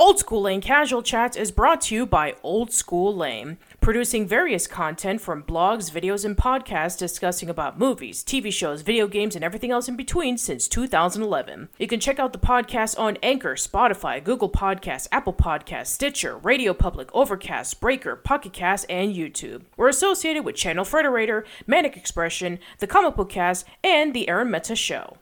Old School Lane Casual Chats is brought to you by Old School Lane, producing various content from blogs, videos, and podcasts discussing about movies, TV shows, video games, and everything else in between since 2011. You can check out the podcast on Anchor, Spotify, Google Podcasts, Apple Podcasts, Stitcher, Radio Public, Overcast, Breaker, Pocket Cast, and YouTube. We're associated with Channel Frederator, Manic Expression, The Comic Book Cast, and The Arun Mehta Show.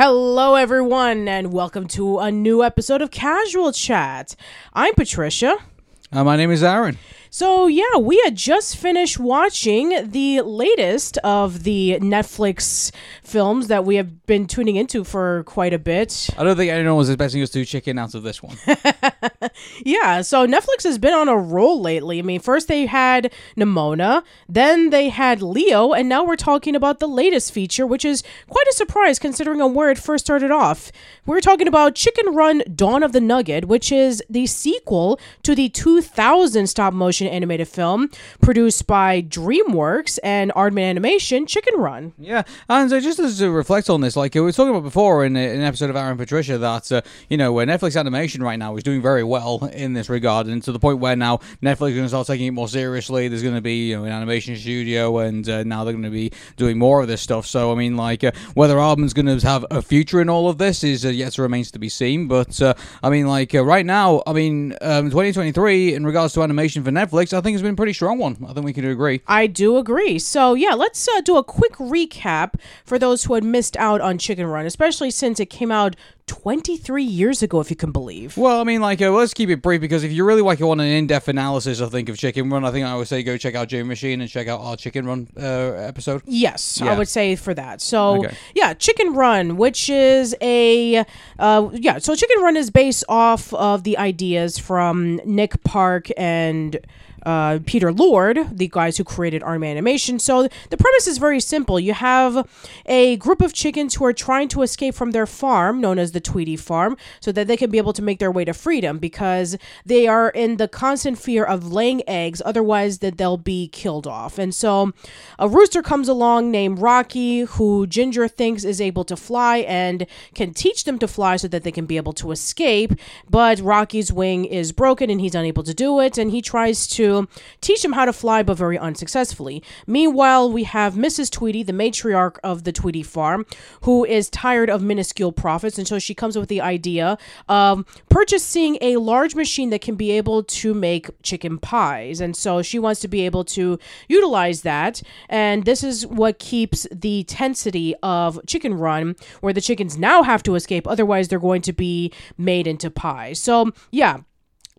Hello, everyone, and welcome to a new episode of Casual Chat. I'm Patricia. Uh, my name is Arun. So, yeah, we had just finished watching the latest of the Netflix films that we have been tuning into for quite a bit. I don't think anyone was expecting us to chicken out of this one. Yeah, so Netflix has been on a roll lately. I mean, first they had Nimona, then they had Leo, and now we're talking about the latest feature, which is quite a surprise considering on where it first started off. We're talking about Chicken Run Dawn of the Nugget, which is the sequel to the 2000 stop motion animated film produced by DreamWorks and Aardman Animation, Chicken Run. yeah, and so just as to reflect on this, like we were talking about before in, in an episode of Arun Patricia, that uh, you know Netflix animation right now is doing very well in this regard, and to the point where now Netflix is going to start taking it more seriously. There's going to be you know an animation studio, and uh, now they're going to be doing more of this stuff. So I mean, like uh, whether Aardman's going to have a future in all of this is uh, yet to remains to be seen. But uh, I mean, like uh, right now, I mean, um, 2023 in regards to animation for Netflix, I think it's been a pretty strong one. I think we can agree. I do agree. So, yeah, let's uh, do a quick recap for those who had missed out on Chicken Run, especially since it came out 23 years ago, if you can believe. Well, I mean, like, uh, let's keep it brief because if you really like want an in-depth analysis, I think of Chicken Run, I think I would say go check out Jim Machine and check out our Chicken Run uh, episode. Yes, I would say for that. So, Okay. yeah, Chicken Run, which is a, uh, yeah, so Chicken Run is based off of the ideas from Nick Park and uh, Peter Lord, the guys who created Aardman Animation. So the premise is very simple. You have a group of chickens who are trying to escape from their farm, known as the Tweedy Farm, so that they can be able to make their way to freedom because they are in the constant fear of laying eggs, otherwise that they'll be killed off. And so a rooster comes along named Rocky, who Ginger thinks is able to fly and can teach them to fly so that they can be able to escape. But Rocky's wing is broken and he's unable to do it, and he tries to teach him how to fly, but very unsuccessfully. Meanwhile, we have Mrs. Tweedy, the matriarch of the Tweedy farm, who is tired of minuscule profits, and so she comes up with the idea of purchasing a large machine that can be able to make chicken pies. And so she wants to be able to utilize that. And this is what keeps the tensity of Chicken Run, where the chickens now have to escape, otherwise, they're going to be made into pies. So, yeah.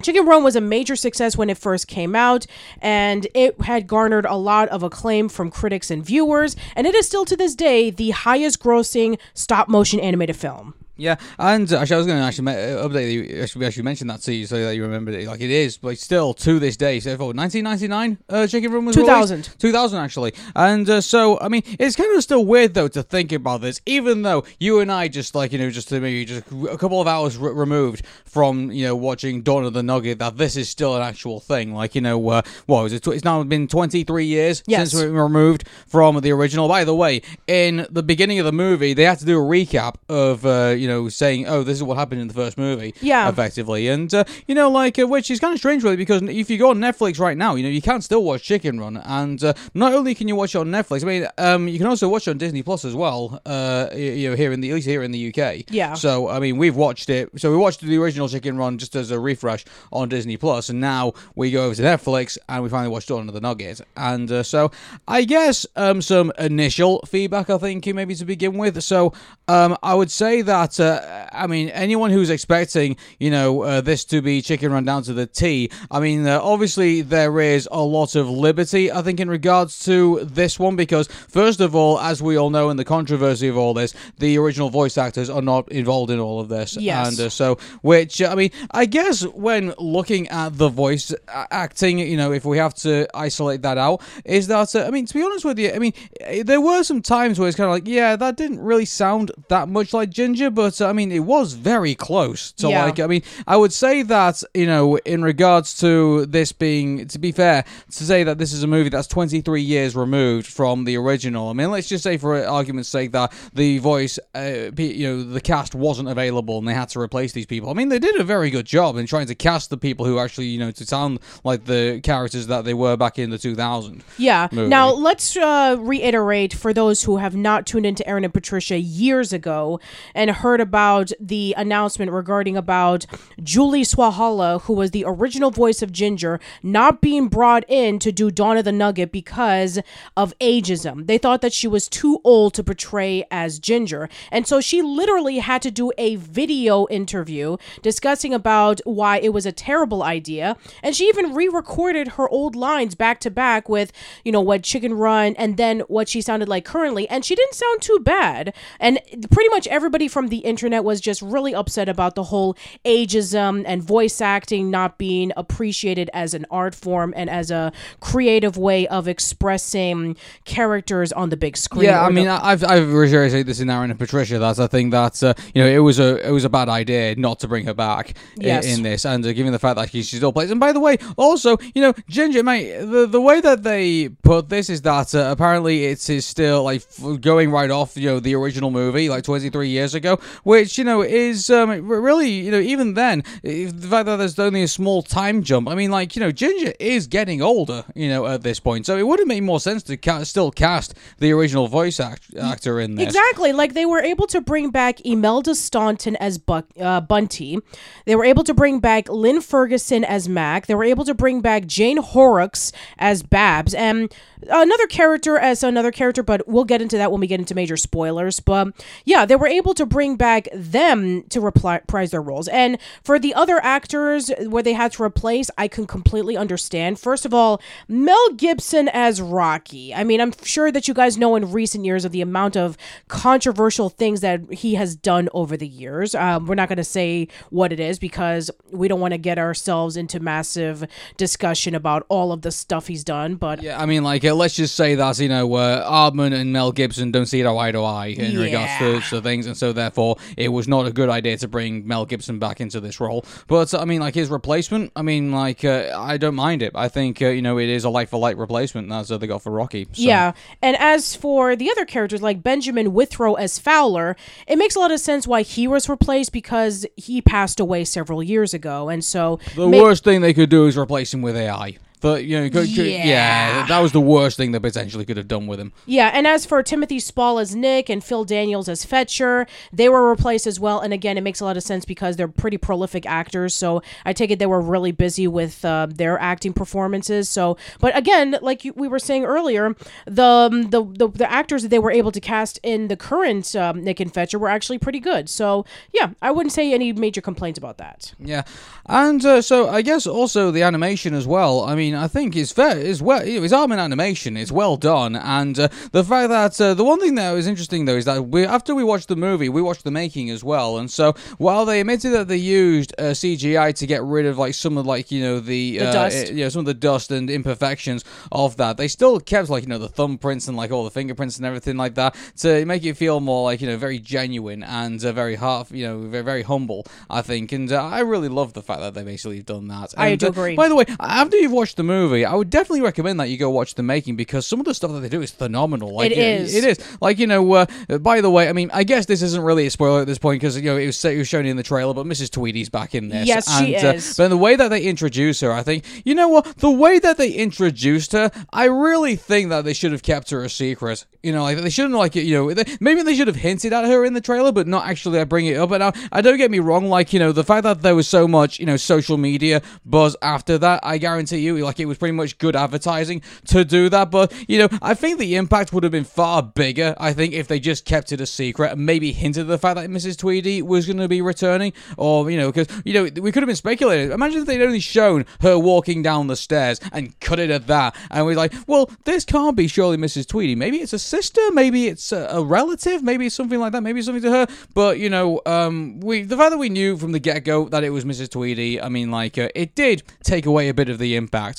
Chicken Run was a major success when it first came out, and it had garnered a lot of acclaim from critics and viewers, and it is still to this day the highest grossing stop motion animated film. Yeah, and actually, I was going to actually uh, update you. Actually, actually mention that to you so that you remembered it. Like it is, but still to this day. So, for 1999, uh, Chicken Run was 2000. released? 2000 actually. And uh, so, I mean, it's kind of still weird though to think about this, even though you and I just like you know just maybe just a couple of hours r- removed from you know watching Dawn of the Nugget, that this is still an actual thing. Like you know, uh, what was it? Tw- It's now been 23 years Yes. since we removed from the original. By the way, in the beginning of the movie, they had to do a recap of uh, you know saying, "Oh, this is what happened in the first movie." Yeah. effectively, and uh, you know, like uh, which is kind of strange, really, because if you go on Netflix right now, you know, you can still watch Chicken Run, and uh, not only can you watch it on Netflix, I mean, um, you can also watch it on Disney Plus as well. Uh, you know, here in the at least here in the UK. Yeah. So I mean, we've watched it. So we watched the original Chicken Run just as a refresh on Disney Plus, and now we go over to Netflix and we finally watched Dawn of the Nugget. And uh, so I guess um, some initial feedback, I think, maybe to begin with. So um, I would say that uh, I mean anyone who's expecting you know uh, this to be Chicken Run down to the T. I mean, uh, obviously there is a lot of liberty, I think, in regards to this one because first of all, as we all know, in the controversy of all this, the original voice actors are not involved in all of this. Yes. And uh, so, which, I mean, I guess when looking at the voice acting, you know, if we have to isolate that out, is that, uh, I mean, to be honest with you, I mean, eh, there were some times where it's kind of like, yeah, that didn't really sound that much like Ginger, but, uh, I mean, it was very close to, Yeah. like, I mean, I would say that, you know, in regards to this being, to be fair, to say that this is a movie that's 23 years removed from the original, I mean, let's just say for argument's sake that the voice, uh, you know, the cast wasn't available and they had to replace these people. I mean, they did a very good job in trying to cast the people who actually, you know, to sound like the characters that they were back in the 2000. Yeah. movie. Now let's uh, reiterate for those who have not tuned into Arun and Patricia years ago and heard about the announcement regarding about Julia Sawalha, who was the original voice of Ginger, not being brought in to do Dawn of the Nugget because of ageism. They thought that she was too old to portray as Ginger, and so she literally had to do a video interview discussing about why it was a terrible idea, and she even re-recorded her old lines back to back with, you know, what Chicken Run and then what she sounded like currently, and she didn't sound too bad. And pretty much everybody from the internet was just really upset about the whole ageism and voice acting not being appreciated as an art form and as a creative way of expressing characters on the big screen. Yeah, I mean, I- I've I've reiterated this in Arun and Patricia that I think that uh, you know it was a it was a bad idea not to bring her back Yes. in, this, and uh, given the fact that she still plays. And by the way, also you know Ginger, mate, the the way that they put this is that uh, apparently it is still like f- going right off you know the original movie like 23 years ago, which you know is um, really you know even then the fact that there's only a small time jump. I mean, like you know Ginger is getting older, you know at this point, so it would have made more sense to ca- still cast the original voice act- actor in this. Exactly. Like they were able to bring back Imelda Staunton as Buck, uh, Bunty. They were able to bring back Lynn Ferguson as Mac. They were able to bring back Jane Horrocks as Babs and another character as another character, but we'll get into that when we get into major spoilers. But yeah, they were able to bring back them to reprise their roles. And for the other actors where they had to replace, I can completely understand. First of all, Mel Gibson as Rocky. I mean, I'm sure that you guys know in recent years of the amount of controversial things that he has done over the years. Um, we're not going to say what it is because we don't want to get ourselves into massive discussion about all of the stuff he's done. But Yeah, I mean, like, uh, let's just say that, you know, uh, Aardman and Mel Gibson don't see it eye to eye in regards to, to things, and so therefore it was not a good idea to bring Mel Gibson back into this role. But, I mean, like, his replacement, I mean, like, uh, I don't mind it. I think, uh, you know, it is a light for light replacement. That's what they got for Rocky. So. Yeah. And as for the other characters, like Benjamin Whitrow as Fowler, it makes a lot of sense why he was replaced because he passed away several years ago. And so. The ma- worst thing they could do is replace him with AI. But, you know, could, could- Yeah. yeah, that was the worst thing they potentially could have done with him. Yeah, and as for Timothy Spall as Nick and Phil Daniels as Fetcher, they were replaced as well. And again, it makes a lot of sense because they're pretty prolific actors. So I take it they were really busy with uh, their acting performances. So, but again, like you, we were saying earlier, the, um, the the the actors that they were able to cast in the current um, Nick and Fetcher were actually pretty good. So yeah, I wouldn't say any major complaints about that. Yeah, and uh, so I guess also the animation as well. I mean, mean, I think it's fair. It's well, it's Aardman animation. It's well done, and uh, the fact that uh, the one thing that was interesting though is that we after we watched the movie, we watched the making as well, and so while they admitted that they used uh, CGI to get rid of like some of like you know the, The uh, dust. you know some of the dust and imperfections of that, they still kept like you know the thumbprints and like all the fingerprints and everything like that to make it feel more like you know very genuine and uh, very heart you know very, very humble. I think, and uh, I really love the fact that they basically done that. I And, do uh, agree. By the way, after you've watched the movie, I would definitely recommend that you go watch the making because some of the stuff that they do is phenomenal. Like, It uh, is. It is. Like you know. Uh, by the way, I mean, I guess this isn't really a spoiler at this point because you know it was, it was shown in the trailer, but Mrs. Tweedy's back in this. Yes, she and, uh, is. but the way that they introduce her, I think, you know what? The way that they introduced her, I really think that they should have kept her a secret. You know, like they shouldn't like you know they, maybe they should have hinted at her in the trailer, but not actually bring it up. And I, I don't get me wrong, like you know the fact that there was so much you know social media buzz after that, I guarantee you, like it was pretty much good advertising to do that. But you know, I think the impact would have been far bigger. I think if they just kept it a secret and maybe hinted at the fact that Mrs. Tweedy was going to be returning, or you know, because you know we could have been speculating. Imagine if they'd only shown her walking down the stairs and cut it at that, and we're like, well, this can't be surely Mrs. Tweedy. Maybe it's a sister, maybe it's a, a relative, maybe it's something like that, maybe something to her. But you know, um, we the fact that we knew from the get go that it was Mrs. Tweedy, I mean, like uh, it did take away a bit of the impact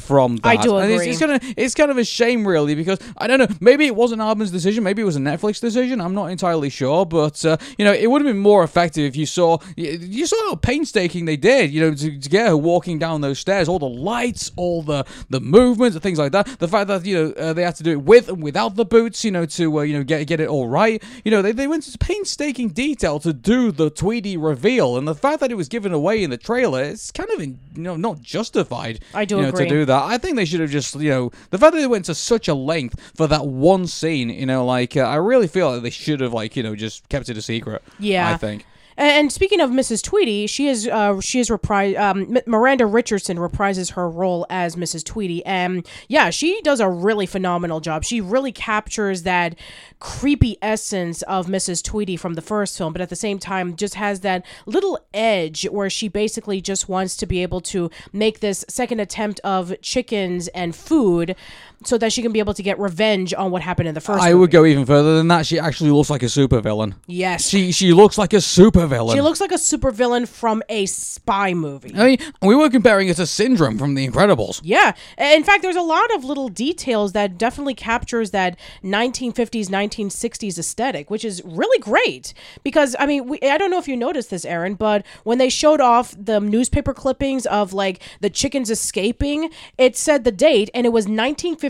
from that. I do And it's, agree. it's kind of it's kind of a shame, really, because I don't know. Maybe it wasn't Aardman's decision. Maybe it was a Netflix decision. I'm not entirely sure, but uh, you know, it would have been more effective if you saw you, saw how painstaking they did. You know, to, to get her walking down those stairs, all the lights, all the the movements, and things like that. The fact that you know uh, they had to do it with and without the boots, you know, to uh, you know get get it all right. You know, they they went into painstaking detail to do the Tweedy reveal, and the fact that it was given away in the trailer, it's kind of in, you know not justified. I do you know, agree. to do that. I think they should have just, you know, the fact that they went to such a length for that one scene, you know, like uh, I really feel like they should have, like, you know, just kept it a secret. Yeah. I think. And speaking of Mrs. Tweedy, she is uh, she is repri- um, Miranda Richardson reprises her role as Mrs. Tweedy, and yeah, she does a really phenomenal job. She really captures that creepy essence of Mrs. Tweedy from the first film, but at the same time, just has that little edge where she basically just wants to be able to make this second attempt of chickens and food, so that she can be able to get revenge on what happened in the first. I movie. would go even further than that. She actually looks like a supervillain. Yes, She she looks like a supervillain. She looks like a supervillain from a spy movie. I mean, we were comparing it to Syndrome from The Incredibles. Yeah. In fact, there's a lot of little details that definitely captures that 1950s, 1960s aesthetic, which is really great. Because, I mean, we, I don't know if you noticed this, Arun, but when they showed off the newspaper clippings of like the chickens escaping, it said the date and it was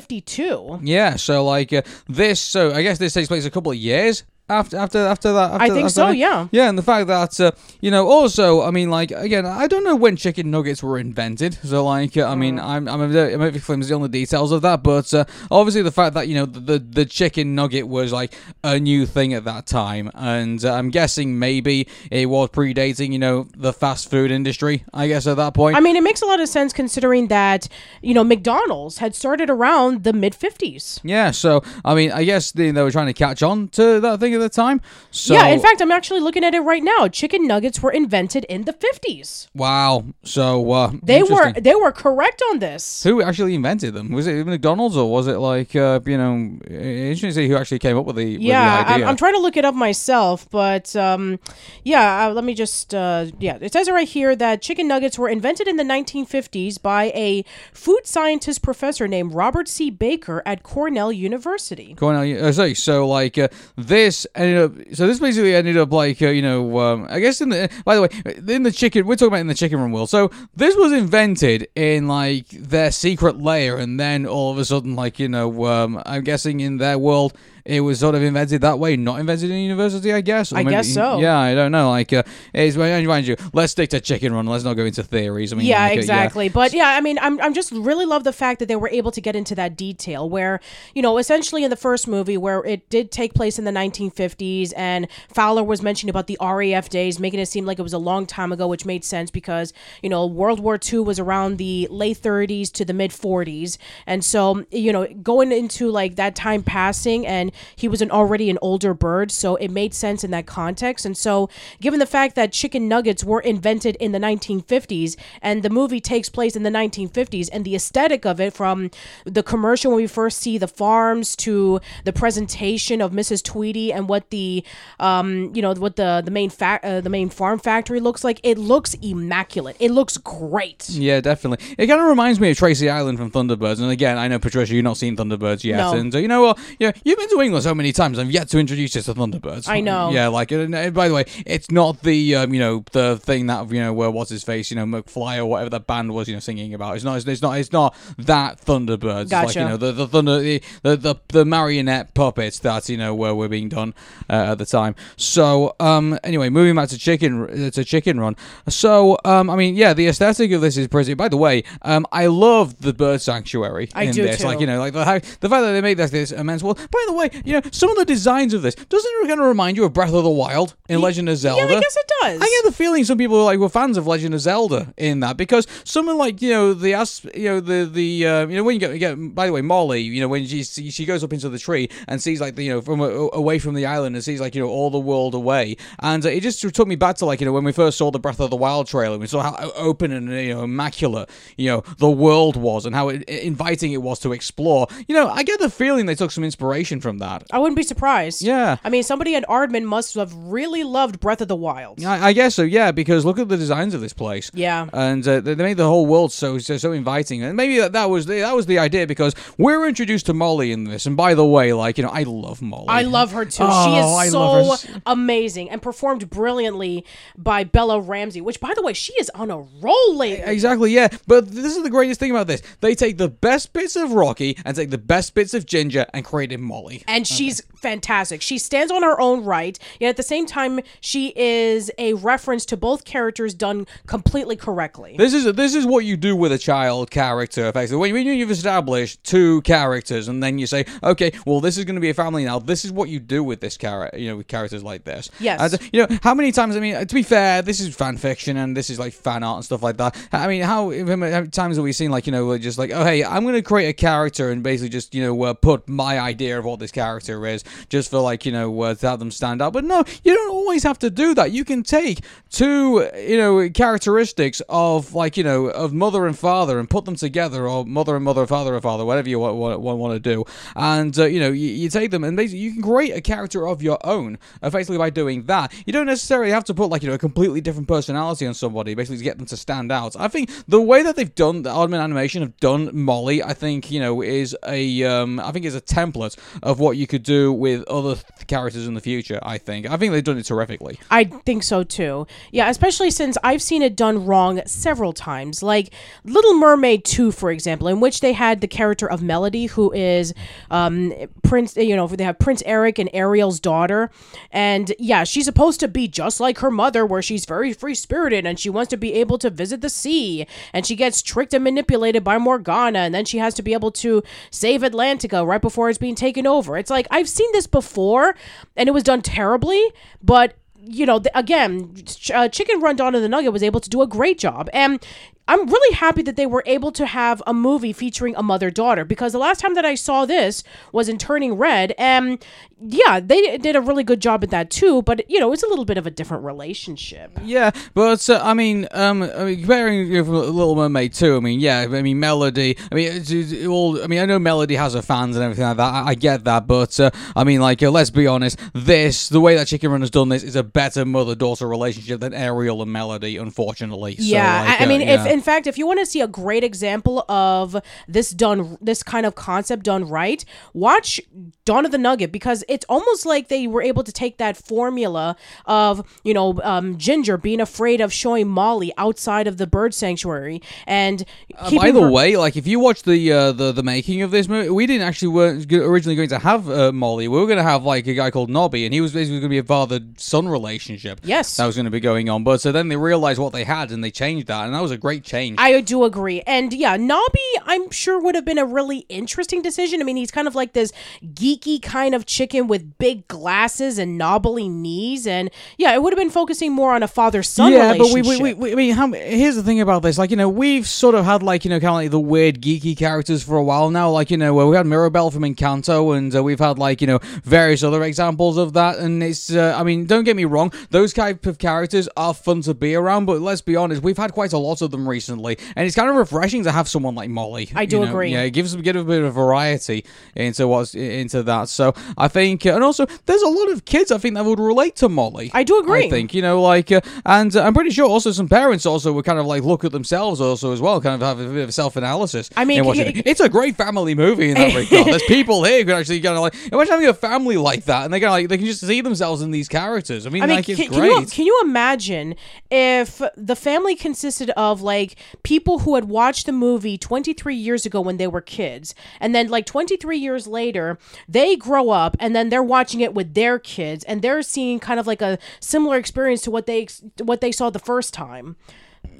1952. Yeah, so like uh, this, so I guess this takes place a couple of years after after after that. After, I think so, that. yeah. Yeah, and the fact that uh, you know, also, I mean, like again, I don't know when chicken nuggets were invented. So like, uh, I mean, Mm. I'm I'm a bit, I'm a bit flimsy on the details of that, but uh, obviously the fact that you know the, the the chicken nugget was like a new thing at that time, and uh, I'm guessing maybe it was predating you know the fast food industry. I guess at that point. I mean, it makes a lot of sense considering that, you know, McDonald's had started around the mid 50s. yeah, so I mean, I guess they, they were trying to catch on to that thing the time. So yeah, in fact, I'm actually looking at it right now. Chicken nuggets were invented in the 50s. Wow. So uh, They were they were correct on this. Who actually invented them? Was it McDonald's or was it like uh, you know? Interesting to see who actually came up with the with Yeah, the I'm. I'm trying to look it up myself, but um, yeah, uh, let me just uh, yeah. It says right here that chicken nuggets were invented in the 1950s by a food scientist professor named Robert C. Baker at Cornell University. Cornell, uh, sorry, so like uh, this ended up. So this basically ended up like uh, you know. Um, I guess in the by the way, in the chicken, we're talking about in the Chicken Run world. So this was invented in like their secret layer, and then all of a sudden, like you know, um, I'm guessing in their world. It was sort of invented that way, not invented in university, I guess. Or I guess so. Yeah, I don't know. Like, uh, it's, mind you, let's stick to chicken run. Let's not go into theories. I mean, yeah, like, uh, exactly. But yeah, I mean, I'm, I'm just really love the fact that they were able to get into that detail where, you know, essentially in the first movie where it did take place in the 1950s and Fowler was mentioning about the RAF days, making it seem like it was a long time ago, which made sense because, you know, World War II was around the late 30s to the mid 40s. And so, you know, going into like that time passing and and he was an already an older bird, so it made sense in that context. And so, given the fact that chicken nuggets were invented in the 1950s, and the movie takes place in the 1950s, and the aesthetic of it, from the commercial when we first see the farms to the presentation of Mrs. Tweedy and what the, um, you know, what the the main fa- uh, the main farm factory looks like, it looks immaculate. It looks great. Yeah, definitely. It kind of reminds me of Tracy Island from Thunderbirds. And again, I know Patricia, you've not seen Thunderbirds yet, No. and uh, you know what? Yeah, you've been to England so many times. I've yet to introduce you to Thunderbirds. I know. Yeah, like. And, by the way, it's not the um, you know the thing that you know where what's his face, you know McFly or whatever the band was, you know, singing about. It's not. It's, not. It's not that Thunderbirds. It's like you know the the thunder the, the the the marionette puppets that you know were were being done uh, at the time. So um anyway, moving back to Chicken uh, to Chicken Run. So um I mean yeah, the aesthetic of this is pretty. By the way, um I love the bird sanctuary I in do this. too. Like you know like the how, the fact that they made this this immense. Well, by the way, you know some of the designs of this doesn't it kind of remind you of Breath of the Wild in Legend of Zelda. Yeah, I guess it does. I get the feeling some people are like were fans of Legend of Zelda in that because someone like you know the as you know the the uh, you know when you get, you get by the way Molly you know when she she goes up into the tree and sees like the, you know from away from the island and sees like you know all the world away and uh, it just took me back to like you know when we first saw the Breath of the Wild trailer we saw how open and you know immaculate you know the world was and how it, inviting it was to explore you know I get the feeling they took some inspiration from that I wouldn't be surprised. Yeah. I mean, somebody at Aardman must have really loved Breath of the Wild. I, I guess so, yeah. Because look at the designs of this place. Yeah. and uh, they they made the whole world so so, so inviting, and maybe that, that was the, that was the idea because we're introduced to Molly in this. And by the way, like you know, I love Molly. I love her too. Oh, she is love her so amazing and performed brilliantly by Bella Ramsey, which, by the way, she is on a roll lately. Exactly, yeah. But this is the greatest thing about this. They take the best bits of Rocky and take the best bits of Ginger and create in Molly. And she's fantastic. She stands on her own right, yet at the same time, she is a reference to both characters done completely correctly. This is this is what you do with a child character, effectively. When, you've established two characters, and then you say, okay, well, this is going to be a family now. This is what you do with this character, you know, with characters like this. Yes. And, you know, how many times? I mean, to be fair, this is fan fiction and this is like fan art and stuff like that. I mean, how, how many times have we seen like you know, just like, oh hey, I'm going to create a character and basically just you know uh, put my idea of what this character is, just for like you know uh, to have them stand out. But no, you don't always have to do that. You can take two you know characteristics of like you know of mother and father and put them together, or mother and mother, father and father, whatever you want, want, want to do, and uh, you know you, you take them and basically you can create a character of your own effectively by doing that. You don't necessarily have to put like you know a completely different personality on somebody basically to get them to stand out. I think the way that they've done the Aardman animation have done Molly, I think you know is a um, I think is a template of what you could do with other th- characters in the future. I think I think they've done it terrifically. I think so too. Yeah, especially since I've seen it done wrong several times. Like Little Mermaid 2, for example, in which they had the character of Melody, who is um, Prince, you know, they have Prince Eric and Ariel's daughter. And yeah, she's supposed to be just like her mother, where she's very free spirited and she wants to be able to visit the sea. And she gets tricked and manipulated by Morgana. And then she has to be able to save Atlantica right before it's being taken over. It's like, I've seen this before and it was done terribly, but you know, th- again, Ch- uh, Chicken Run Dawn of the Nugget was able to do a great job. And I'm really happy that they were able to have a movie featuring a mother daughter because the last time that I saw this was in Turning Red. And yeah, they did a really good job at that too. But, you know, it's a little bit of a different relationship. Yeah, but uh, I mean, um, I mean, comparing Little Mermaid too. I mean, yeah, I mean, Melody. I mean, it's, it's all. I mean, I know Melody has her fans and everything like that. I, I get that, but uh, I mean, like, uh, let's be honest. This, the way that Chicken Run has done this, is a better mother-daughter relationship than Ariel and Melody, unfortunately. So, yeah, like, I, I uh, mean, yeah. if in fact, if you want to see a great example of this done, this kind of concept done right, watch Dawn of the Nugget because it's almost like they were able to take that formula of you know um, Ginger being afraid of showing Molly outside of the bird sanctuary and Uh, by the her- way, like if you watch the uh, the the making of this movie, we didn't actually weren't originally going to have uh, Molly. We were going to have like a guy called Nobby, and he was basically going to be a father son relationship. Yes. that was going to be going on. But so then they realized what they had, and they changed that, and that was a great changed. I do agree. And yeah, Nobby, I'm sure would have been a really interesting decision. I mean, he's kind of like this geeky kind of chicken with big glasses and knobbly knees. And yeah, it would have been focusing more on a father son yeah, but we, we, we, we, I mean, how, here's the thing about this. Like, you know, we've sort of had, like, you know, kind of like the weird geeky characters for a while now. Like, you know, where we had Mirabel from Encanto, and uh, we've had, like, you know, various other examples of that. And it's, uh, I mean, don't get me wrong, those type of characters are fun to be around, but let's be honest, we've had quite a lot of them recently. And it's kind of refreshing to have someone like Molly. I do you know? agree. Yeah, it gives them give a bit of variety into what's into that. So I think, uh, and also, there's a lot of kids I think that would relate to Molly. I do agree. I think you know, like, uh, and uh, I'm pretty sure also some parents also would kind of like look at themselves also as well, kind of have a bit of self analysis. I mean, c- it. it's a great family movie in that regard. There's people here who can actually kind of like imagine having a family like that, and they kind of like they can just see themselves in these characters. I mean, I mean, like can, it's can great. you can you imagine if the family consisted of like people who had watched the movie 23 years ago when they were kids, and then like 23 years later they grow up, and then they're watching it with their kids, and they're seeing kind of like a similar experience to what they what they saw the first time.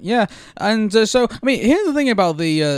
Yeah, and uh, so I mean, here's the thing about the uh, uh,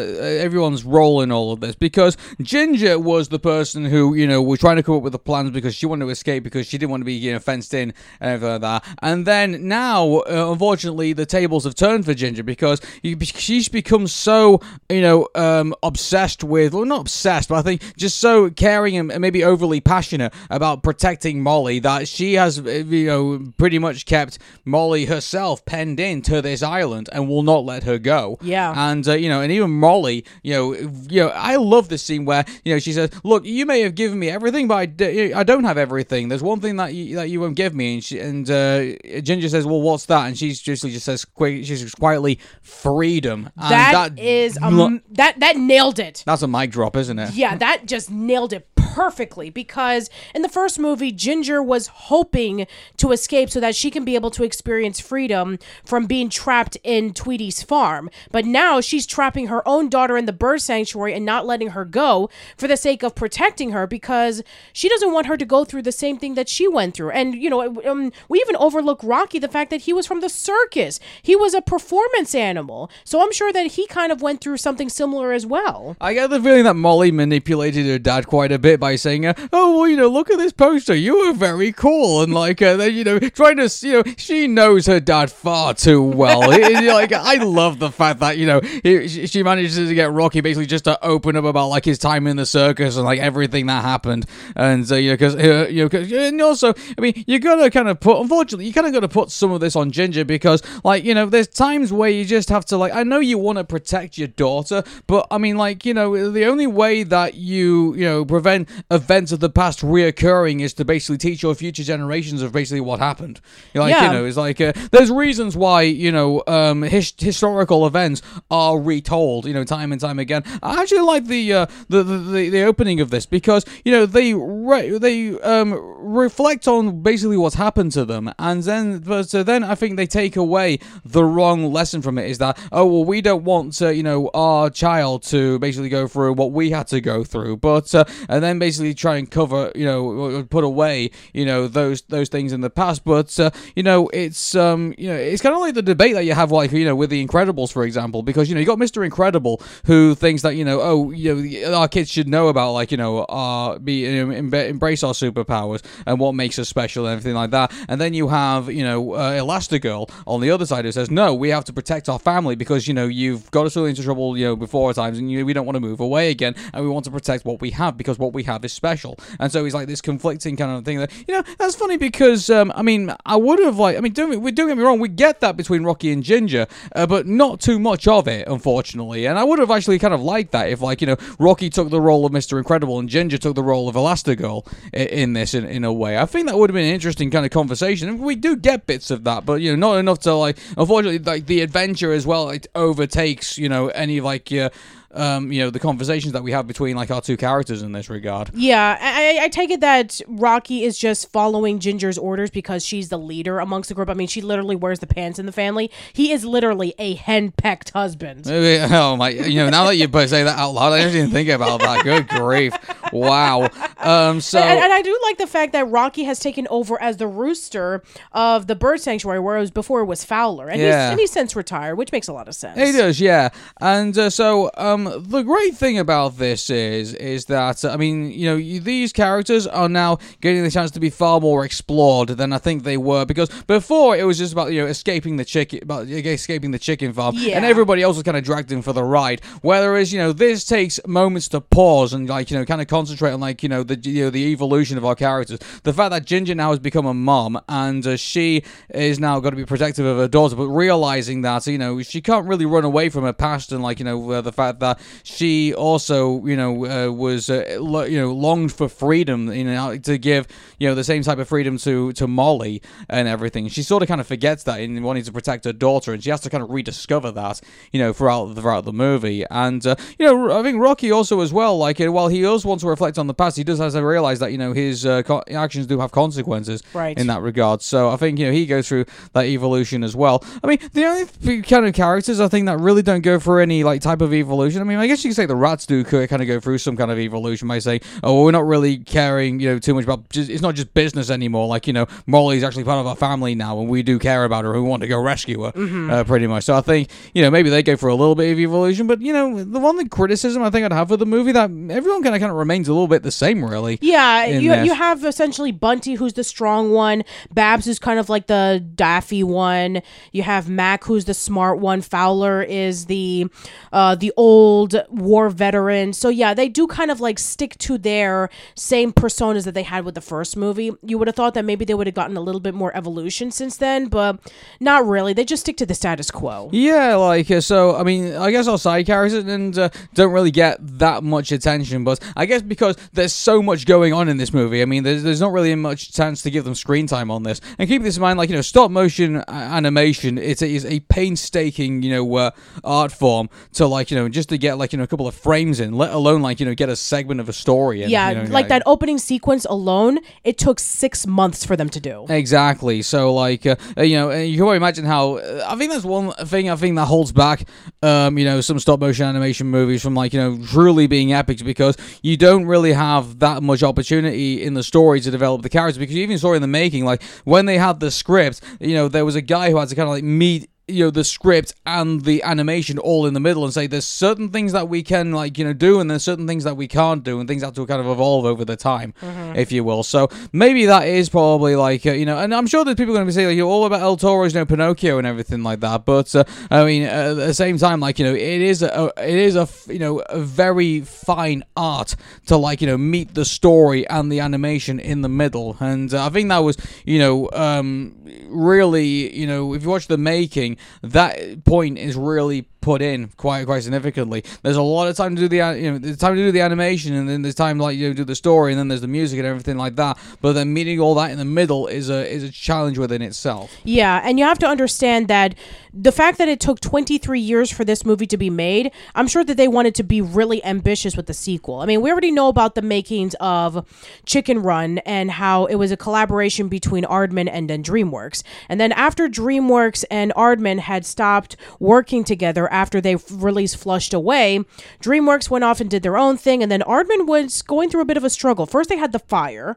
everyone's role in all of this because Ginger was the person who you know was trying to come up with the plans because she wanted to escape because she didn't want to be you know fenced in and everything like that. And then now, uh, unfortunately, the tables have turned for Ginger because you, she's become so you know um, obsessed with, well, not obsessed, but I think just so caring and maybe overly passionate about protecting Molly that she has uh, you know pretty much kept Molly herself penned in to this island and will not let her go. Yeah. And uh, you know, and even Molly, you know, you know, I love this scene where you know she says, "Look, you may have given me everything, but I, d- I don't have everything. There's one thing that you, that you won't give me." And she, and uh, Ginger says, "Well, what's that?" And she's just just says, qui- she says quietly, "Freedom." And that is um, that that nailed it. that's a mic drop, isn't it? Yeah, that just nailed it perfectly because in the first movie, Ginger was hoping to escape so that she can be able to experience freedom from being trapped in Tweedy's farm. But now she's trapping her own daughter in the bird sanctuary and not letting her go for the sake of protecting her because she doesn't want her to go through the same thing that she went through. And, you know, um, we even overlook Rocky, the fact that he was from the circus, he was a performance animal. So I'm sure that he kind of went through something similar as well. I get the feeling that Molly manipulated her dad quite a bit by saying, uh, "Oh, well, you know, look at this poster. You were very cool," and like, uh, you know, trying to, you know, she knows her dad far too well. Like, I love the fact that you know he, she manages to get Rocky basically just to open up about like his time in the circus and like everything that happened, and uh, you know, because uh, you know, 'cause- and also, I mean, you gotta kind of put, unfortunately, you kind of got to put some of this on Ginger because, like, you know, there's times where you just have to, like, I know you want to protect your daughter, but I mean, like, you know, the only way that you, you know, prevent events of the past reoccurring is to basically teach your future generations of basically what happened. Like, Yeah. you know, it's like, uh, there's reasons why, you know, um, his- historical events are retold, you know, time and time again. I actually like the, uh, the, the, the, the opening of this because, you know, they, re- they, um, reflect on basically what's happened to them, and then, but so then I think they take away the wrong lesson from it. Is that oh well, we don't want uh, you know our child to basically go through what we had to go through, but uh, and then basically try and cover you know put away you know those those things in the past. But uh, you know it's um you know it's kind of like the debate that you have like you know with the Incredibles for example, because you know you got Mr. Incredible who thinks that you know oh you know our kids should know about like you know our be you know, emb- embrace our superpowers and what makes us special and everything like that. And then you have, you know, uh, Elastigirl on the other side who says, no, we have to protect our family because, you know, you've got us all into trouble, you know, before times and you, we don't want to move away again and we want to protect what we have because what we have is special. And so he's like this conflicting kind of thing that, you know, that's funny because, um, I mean, I would have like, I mean, don't, we don't get me wrong, we get that between Rocky and Ginger, uh, but not too much of it, unfortunately. And I would have actually kind of liked that if, like, you know, Rocky took the role of Mr. Incredible and Ginger took the role of Elastigirl i- in this in, in a way. I think that would have been an interesting kind of conversation. And we do get bits of that, but you know, not enough to like. Unfortunately, like the adventure as well, it overtakes you know any like uh, um, you know the conversations that we have between like our two characters in this regard. Yeah, I, I- take it that Rocky is just following Ginger's orders because she's the leader amongst the group. I mean, she literally wears the pants in the family. He is literally a henpecked husband. Maybe- Oh my! You know, now that you both say that out loud, I didn't even think about that. Good grief! wow. Um, so and, and I do like the fact that Rocky has taken over as the rooster of the bird sanctuary, whereas before it was Fowler, and, Yeah. he's, and he's since retired, which makes a lot of sense. He does, yeah. And uh, so, um, the great thing about this is, is that I mean, you know, you, these characters are now getting the chance to be far more explored than I think they were because before it was just about you know escaping the chicken, about escaping the chicken farm, Yeah. and everybody else was kind of dragged in for the ride. Whereas you know this takes moments to pause and like you know kind of concentrate on like you know the you know the evolution of our characters. The fact that Ginger now has become a mom and uh, she is now got to be protective of her daughter, but realizing that you know she can't really run away from her past and like you know uh, the fact that she also you know uh, was uh, lo- you know longed for freedom you know to give you know the same type of freedom to to Molly and everything. She sort of kind of forgets that in wanting to protect her daughter, and she has to kind of rediscover that you know throughout throughout the movie. And uh, you know I think Rocky also as well like uh, while he does want to reflect on the past, he does have to realize that you know his uh, co- actions do have consequences Right. in that regard. So I think you know he goes through that evolution as well. I mean, the only kind of characters I think that really don't go through any like type of evolution. I mean, I guess you could say the rats do kind of go through some kind of evolution by saying, "Oh, well, we're not really caring, you know, too much about. Just, it's not just business anymore. Like you know, Molly's actually part of our family now, and we do care about her. We want to go rescue her, uh, pretty much. So I think you know maybe they go for a little bit of evolution, but you know, the one thing criticism I think I'd have for the movie that everyone kind of kind of remains a little bit the same, really. Yeah, you this. you have essentially Bunty, who's the strong one. Babs is kind of like the daffy one. You have Mac, who's the smart one. Fowler is the uh, the old war veteran. So yeah, they do kind of like stick to their same personas that they had with the first movie. You would have thought that maybe they would have gotten a little bit more evolution since then, but not really. They just stick to the status quo. Yeah, like uh, so. I mean, I guess our side characters and uh, don't really get that much attention, but I guess because there's so much going on in this movie. I mean, there's there's not really much chance to give them screen time on this. And keep this in mind, like you know, stop motion animation. It is a painstaking, you know, uh, art form to like you know just to get like you know a couple of frames in, let alone like you know get a segment of a story. In, Yeah, you know, like that opening sequence alone, it took six months for them to do. Exactly. So, like, uh, uh, you know, uh, you can imagine how. Uh, I think that's one thing I think that holds back, um, you know, some stop motion animation movies from like you know truly being epic because you don't really have that much opportunity in the story to develop the characters because you even saw in the making like when they had the script, you know, there was a guy who had to kind of like meet you know the script and the animation all in the middle and say there's certain things that we can like you know do and there's certain things that we can't do and things have to kind of evolve over the time if you will. So maybe that is probably like uh, you know and i'm sure that people are going to be saying like, you're all about del Toro's you know pinocchio and everything like that. But uh, i mean uh, at the same time like you know it is a it is a you know a very fine art to like you know meet the story and the animation in the middle. And uh, i think that was you know um really you know if you watch the making that point is really put in quite quite significantly. There's a lot of time to do the you know there's time to do the animation and then there's time like you know, do the story and then there's the music and everything like that. But then meeting all that in the middle is a is a challenge within itself. Yeah, and you have to understand that the fact that it took 23 years for this movie to be made, I'm sure that they wanted to be really ambitious with the sequel. I mean, we already know about the makings of Chicken Run and how it was a collaboration between Aardman and then DreamWorks. And then after DreamWorks and Aardman had stopped working together after they released Flushed Away, DreamWorks went off and did their own thing. And then Aardman was going through a bit of a struggle. First, they had The Fire,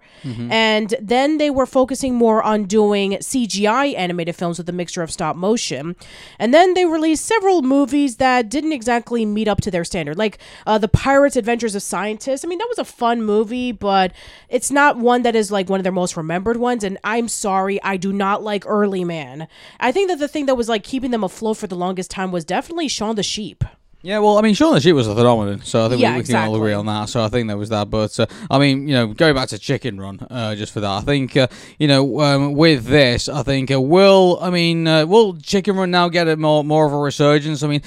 and then they were focusing more on doing CGI animated films with a mixture of stop motion. And then they released several movies that didn't exactly meet up to their standard, like uh, The Pirates Adventures of Scientists. I mean, that was a fun movie, but it's not one that is like one of their most remembered ones. And I'm sorry, I do not like Early Man. I think that the thing that was like keeping them afloat for the longest time was definitely Shaun the Sheep. Yeah, well, I mean, Shaun the Sheep was a phenomenon, so I think Yeah, we, we can all agree on that. So I think there was that, but uh, I mean, you know, going back to Chicken Run, uh, just for that, I think uh, you know, um, with this, I think uh, will, I mean, uh, will Chicken Run now get a more more of a resurgence? I mean,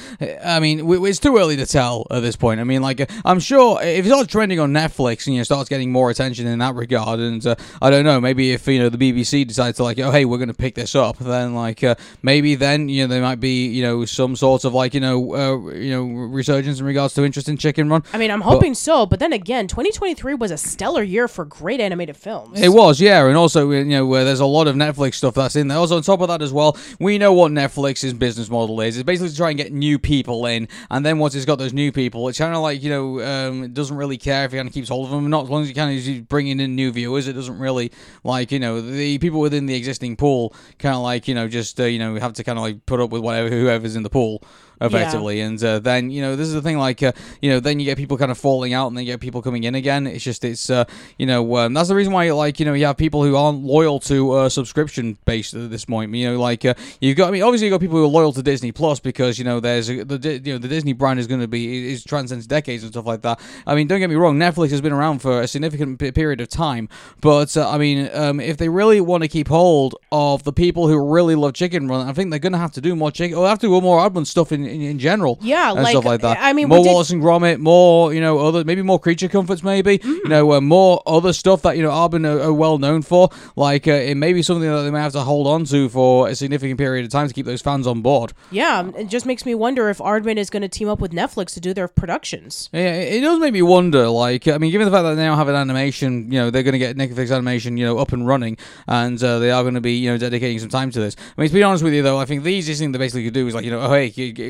I mean, w- it's too early to tell at this point. I mean, like, uh, I'm sure if it starts trending on Netflix and you know starts getting more attention in that regard, and uh, I don't know, maybe if you know the BBC decides to like, oh hey, we're going to pick this up, then like uh, maybe then you know there might be you know some sort of like you know uh, you know resurgence in regards to interest in Chicken Run. I mean, I'm hoping so, but then again, 2023 was a stellar year for great animated films. It was, yeah, and also you know where there's a lot of Netflix stuff that's in there. Also, on top of that as well, we know what Netflix's business model is. It's basically to try and get new people in, and then once it's got those new people, it's kind of like you know um, it doesn't really care if it kind of keeps hold of them. Not as long as you kind of bringing in new viewers, it doesn't really like you know the people within the existing pool kind of like you know just uh, you know have to kind of like put up with whatever whoever's in the pool effectively. And uh, then you know this is the thing, like uh, you know, then you get people kind of falling out, and then you get people coming in again. It's just it's uh, you know um, that's the reason why like you know you have people who aren't loyal to uh, subscription based at this point. You know, like uh, you've got I mean obviously you have got people who are loyal to Disney Plus because you know there's a, the you know the Disney brand is going to be is transcends decades and stuff like that. I mean, don't get me wrong, Netflix has been around for a significant period of time, but uh, I mean, um, if they really want to keep hold of the people who really love Chicken Run, I think they're going to have to do more chicken or have to do more Aardman stuff in, in, in general yeah, and like, stuff like that. I mean, more did- Wallace and Gromit, more you know, other maybe more creature comforts, maybe Mm. you know, uh, more other stuff that you know Aardman are, are well known for. Like uh, it may be something that they may have to hold on to for a significant period of time to keep those fans on board. Yeah, it just makes me wonder if Aardman is going to team up with Netflix to do their productions. Yeah, it it does make me wonder. Like, I mean, given the fact that they now have an animation, you know, they're going to get Netflix animation, you know, up and running, and uh, they are going to be, you know, dedicating some time to this. I mean, to be honest with you, though, I think the easiest thing they basically could do is like, you know, oh hey,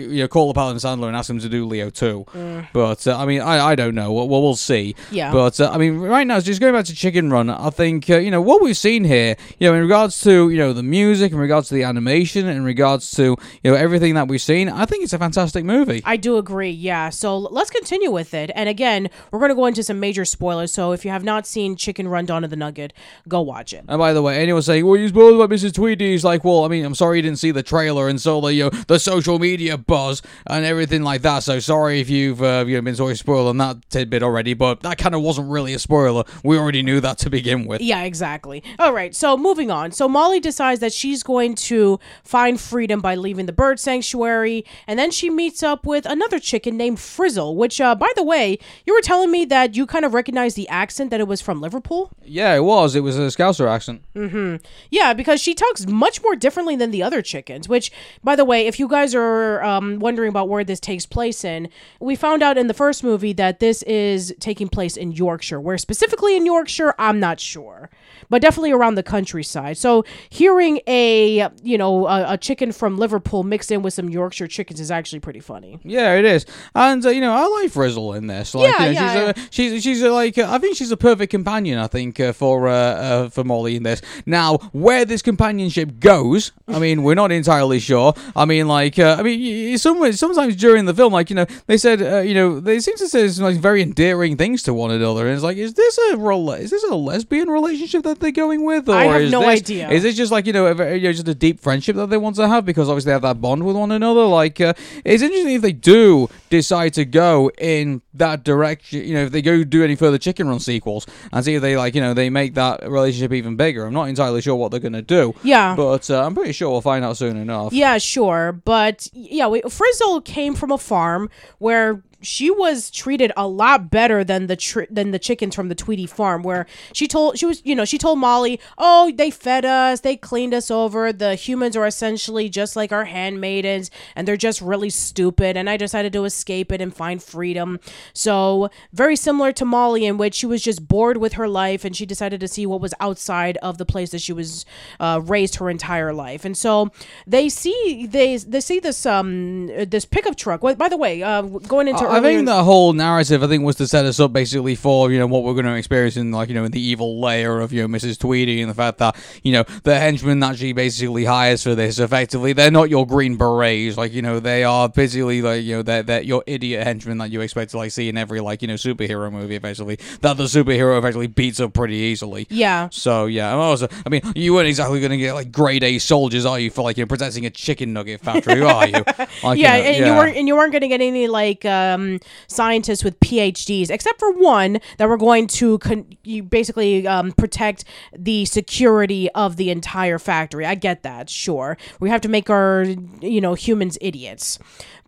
you, know, call the Paladin Sandler and ask them to do Leo too. But uh, I mean, I, I don't know. Well, we'll see. Yeah. But uh, I mean, right now, just going back to Chicken Run, I think uh, you know what we've seen here. You know, in regards to you know the music, in regards to the animation, in regards to you know everything that we've seen, I think it's a fantastic movie. I do agree, yeah. So let's continue with it. And again, we're going to go into some major spoilers. So if you have not seen Chicken Run Dawn of the Nugget, go watch it. And by the way, anyone saying, "Well, you spoiled about Mrs. Tweedy," is like, "Well, I mean, I'm sorry you didn't see the trailer and saw the you know, the social media buzz and everything like that. So sorry if you've uh, you know been sort of spoiled on that tidbit already. But that kind of wasn't really a spoiler. We already knew that to begin with. Yeah, exactly. All right, so moving on. So Molly decides that she's going to find freedom by leaving the bird sanctuary, and then she meets up with another chicken named Frizzle, which, uh, by the way, you were telling me that you kind of recognized the accent that it was from Liverpool. Yeah, it was. It was a Scouser accent. Mm-hmm. Yeah, because she talks much more differently than the other chickens. Which, by the way, if you guys are um, wondering about where this takes place in, we found out in the first movie that this is taking place in Yorkshire. Where specifically in Yorkshire, I'm not sure, but definitely around the countryside. So hearing a you know a, a chicken from Liverpool mixed in with some Yorkshire chickens is actually pretty funny. Yeah, it is, and uh, you know I like Frizzle in this. Like, Yeah, you know, yeah. she's a, she's she's a, like uh, I think she's a perfect companion. I think uh, for uh, uh, for Molly in this. Now, where this companionship goes, I mean, we're not entirely sure. I mean, like uh, I mean, some sometimes during the film, like you know, they said uh, you know they seem to say some like very endearing things to one another, and it's like, is this a rel- is this a lesbian relationship that they're going with, or I have is no this, idea. Is this just like you know, a, you know, just a deep friendship that they want to have because obviously they have that bond with one another? Like, uh, it's interesting if they do decide to go in that direction. You know, if they go do any further Chicken Run sequels and see if they like, you know, they make that relationship even bigger. I'm not entirely sure what they're gonna do. Yeah. but uh, I'm pretty sure we'll find out soon enough. Yeah, sure, but yeah, we, Frizzle came from a farm where she was treated a lot better than the tr- than the chickens from the Tweedy farm where she told she was you know she told Molly oh they fed us they cleaned us over. The humans are essentially just like our handmaidens and they're just really stupid and I decided to escape it and find freedom. So very similar to Molly in which she was just bored with her life and she decided to see what was outside of the place that she was uh, raised her entire life. And so they see they they see this um this pickup truck. By the way uh, going into I think the whole narrative, I think, was to set us up basically for you know what we're going to experience in like you know in the evil layer of you know Mrs. Tweedy and the fact that you know the henchmen that she basically hires for this effectively they're not your green berets like you know they are basically like you know they're, they're your idiot henchmen that you expect to like see in every like you know superhero movie effectively that the superhero effectively beats up pretty easily. yeah So yeah, I'm also, I mean, you weren't exactly going to get like grade A soldiers, are you, for like you know, protecting a chicken nugget factory, are you? Like, yeah, you know, and you weren't and you weren't gonna get any like um um, scientists with PhDs, except for one that were going to con- basically um, protect the security of the entire factory. I get that, sure. We have to make our you know humans idiots.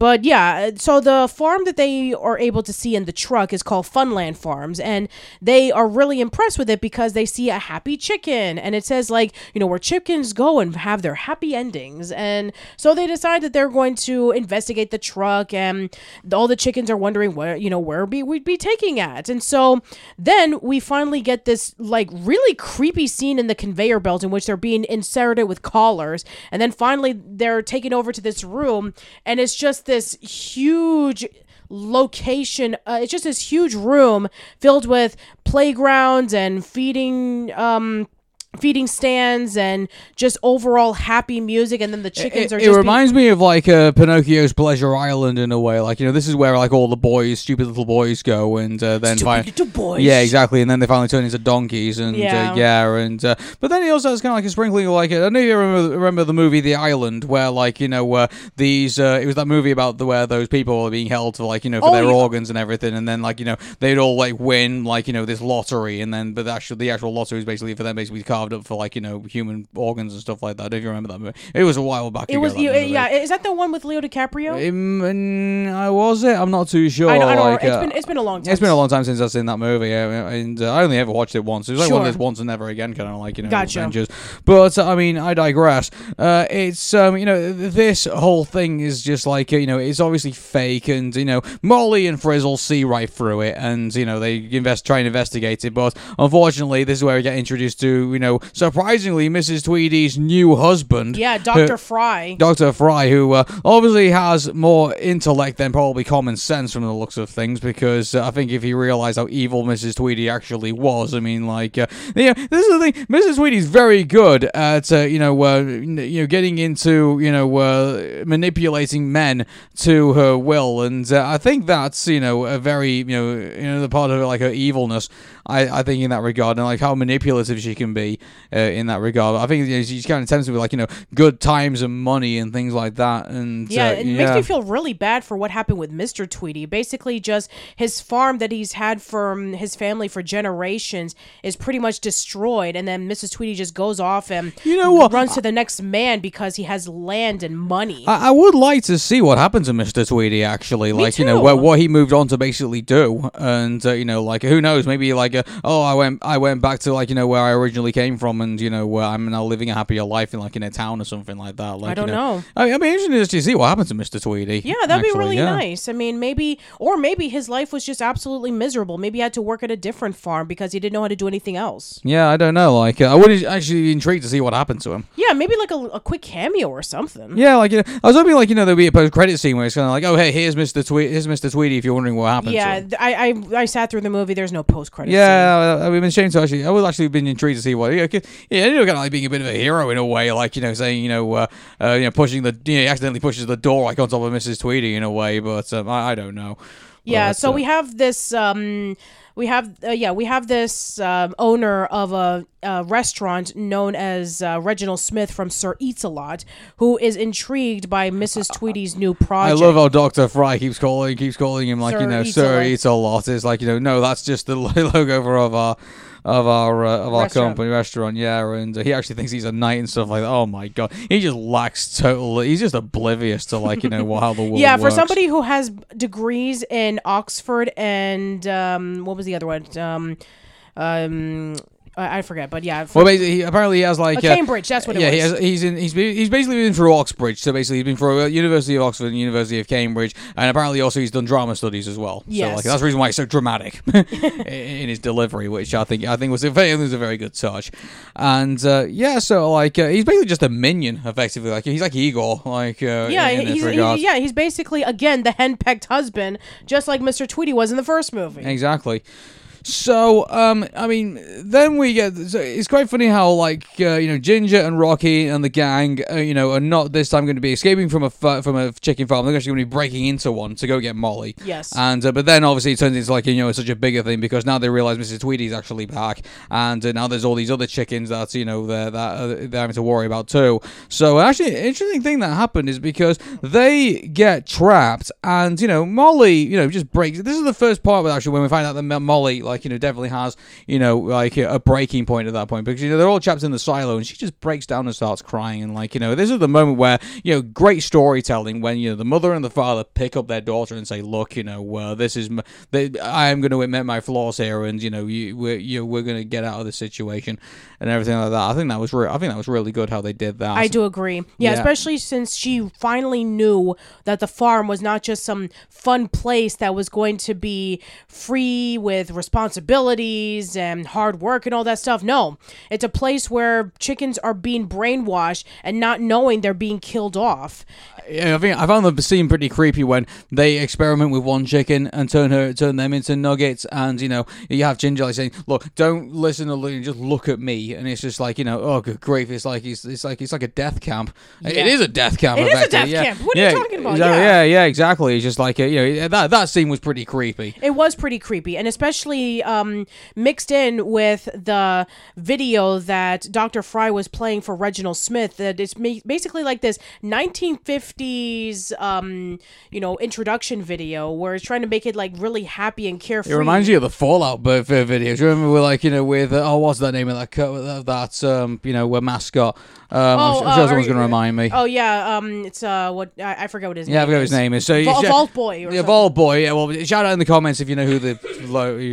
But yeah, uh, so the farm that they are able to see in the truck is called Funland Farms, and they are really impressed with it because they see a happy chicken, and it says like you know where chickens go and have their happy endings, and so they decide that they're going to investigate the truck, and all the chickens are wondering where you know where we we'd be taking at, and so then we finally get this like really creepy scene in the conveyor belt in which they're being inserted with collars, and then finally they're taken over to this room, and it's just this huge location uh, it's just this huge room filled with playgrounds and feeding um feeding stands and just overall happy music and then the chickens it, are it just being- reminds me of like uh, Pinocchio's Pleasure Island in a way. Like you know, this is where like all the boys, stupid little boys, go, and uh, then Stupid find. little boys. Yeah, exactly, and then they finally turn into donkeys, and Yeah. uh, yeah, and uh, but then he also has kind of like a sprinkling of like I don't know if you remember, remember the movie The Island, where like you know uh, these uh, it was that movie about the where those people were being held for like you know for Oh, their yeah. organs and everything, and then like you know they'd all like win like you know this lottery, and then but the actual the actual lottery is basically for them basically carved up for like you know human organs and stuff like that. If you remember that movie, it was a while back. it ago, was you, yeah is that the one with leo dicaprio Um, I was it. I'm not too sure. I, know, I don't know. like, It's uh, been it's been a long time. it's been a long time since I've seen that movie, yeah, and uh, I only ever watched it once. It was like one of those once and never again kind of like you know Gotcha. adventures. But uh, I mean, I digress. Uh, it's um, you know, this whole thing is just like uh, you know, it's obviously fake, and you know, Molly and Frizzle see right through it, and you know, they invest try and investigate it. But unfortunately, this is where we get introduced to you know, surprisingly, Mrs. Tweedy's new husband. yeah dr fry Dr. Fry, who uh, obviously has more intellect than probably common sense from the looks of things, because uh, I think if he realized how evil Mrs. Tweedy actually was, I mean, like, uh, you know, this is the thing. Mrs. Tweedy's very good at, uh, you know, uh, you know, getting into, you know, uh, manipulating men to her will, and uh, I think that's, you know, a very, you know, you know, the part of it, like her evilness. I, I think in that regard, and like how manipulative she can be uh, in that regard. I think you know, she's kind of tempted with like you know good times and money and things like that. And Yeah, uh, it makes me feel really bad for what happened with Mr. Tweedy. Basically, just his farm that he's had from his family for generations is pretty much destroyed, and then Mrs. Tweedy just goes off and You know what? runs to the next man because he has land and money. I, I would like to see what happened to Mr. Tweedy actually, like you know too. what, what he moved on to basically do, and uh, you know like who knows, maybe like uh, oh I went I went back to like you know where I originally came from, and you know where I'm now living a happier life in like in a town or something like that. Like, I don't you know. I, I'd be interested to see what happened to Mr. Tweedy. Yeah, that'd be really yeah. nice. I mean, maybe, or maybe his life was just absolutely miserable. Maybe he had to work at a different farm because he didn't know how to do anything else. Yeah, I don't know. Like, uh, I would actually be intrigued to see what happened to him. Yeah, maybe like a, a quick cameo or something. Yeah, like you know, I was hoping like you know there'd be a post credit scene where it's kind of like, oh hey, here's Mr. Tweedy, here's Mr. Tweedy if you're wondering what happened. Yeah, to him. th- I, I I sat through the movie. There's no post credit. Yeah, I, I've been ashamed to actually. I would actually been intrigued to see what. Yeah, yeah, you know, kind of like being a bit of a hero in a way, like you know, saying you know, uh, uh, you know, pushing the, you know, he accidentally pushes the door like on top of Mrs. Tweedy in a way, but um, I, I don't know. Yeah, But, so uh, we have this um we have uh, yeah, we have this um, owner of a, a restaurant known as uh, Reginald Smith from Sir Eats a Lot who is intrigued by Mrs. Tweedy's new project. I love how Doctor Fry keeps calling keeps calling him like Sir you know Eats a Sir Eats a Lot. It's like you know no, that's just the logo for of our of our uh, of our Restaurant. company restaurant. Yeah, and uh, he actually thinks he's a knight and stuff like that. Oh my god, he just lacks total. He's just oblivious to like you know how the world. yeah, for works. somebody who has degrees in Oxford and um what was the other one? Um um I, I forget, but yeah, Well, basically, he, apparently he has like uh, Cambridge, that's what it yeah, was. he has, he's in. He's been, he's basically been through Oxbridge. So basically, he's been through uh, University of Oxford and University of Cambridge, and apparently also he's done drama studies as well. So like that's the reason why he's so dramatic in his delivery, which I think I think was a very was a very good touch. And uh, yeah, so like uh, he's basically just a minion, effectively. Like he's like Igor, like uh, yeah, in, in he's he, yeah, he's basically again the henpecked husband, just like Mr. Tweedy was in the first movie. Exactly. So, um, I mean, then we get. So it's quite funny how, like, uh, you know, Ginger and Rocky and the gang, uh, you know, are not this time going to be escaping from a fa- from a chicken farm. They're actually going to be breaking into one to go get Molly. Yes. And uh, but then obviously it turns into like you know such a bigger thing because now they realize Mrs. Tweedy's actually back, and uh, now there's all these other chickens that you know they're, that uh, they're having to worry about too. So actually, an interesting thing that happened is because they get trapped, and you know Molly, you know, just breaks. This is the first part where actually when we find out that Molly, like you know, definitely has you know like a breaking point at that point because you know they're all trapped in the silo, and she just breaks down and starts crying, and like you know this is the moment where you know great storytelling when you know the mother and the father pick up their daughter and say, look, you know, uh, this is m- they, I am going to admit my flaws here, and you know, you we're you, we're going to get out of this situation and everything like that. I think that was re- I think that was really good how they did that. I do agree. Yeah, Yeah. especially since she finally knew that the farm was not just some fun place that was going to be free with responsibilities and hard work and all that stuff. No, it's a place where chickens are being brainwashed and not knowing they're being killed off. Yeah, I think I found the scene pretty creepy when they experiment with one chicken and turn her turn them into nuggets, and you know you have Ginger like saying, "Look, don't listen to just look at me," and it's just like you know, oh good grief, it's like it's, it's like it's like a death camp. It Yeah. is a death camp. It is a death yeah. camp. What are you Yeah, talking about? exactly, Yeah. yeah, yeah, exactly. It's just like you know that that scene was pretty creepy. It was pretty creepy, and especially um, mixed in with the video that Dr. Fry was playing for Reginald Smith. That it's basically like this 1950s, um, you know, introduction video where it's trying to make it like really happy and carefree. It reminds you of the Fallout b- v- videos. You remember, we're like, you know, with uh, oh, what's that name of that co- that, that um, you know, a mascot. Um, Oh, I'm uh, sure are someone's going to remind me. Oh yeah, um, it's uh, what I, I forgot what his name is. Yeah, I name. forgot his name is. So Vault, yeah, Vault Boy. Or Yeah. Vault Boy. Yeah, well, shout out in the comments if you know who the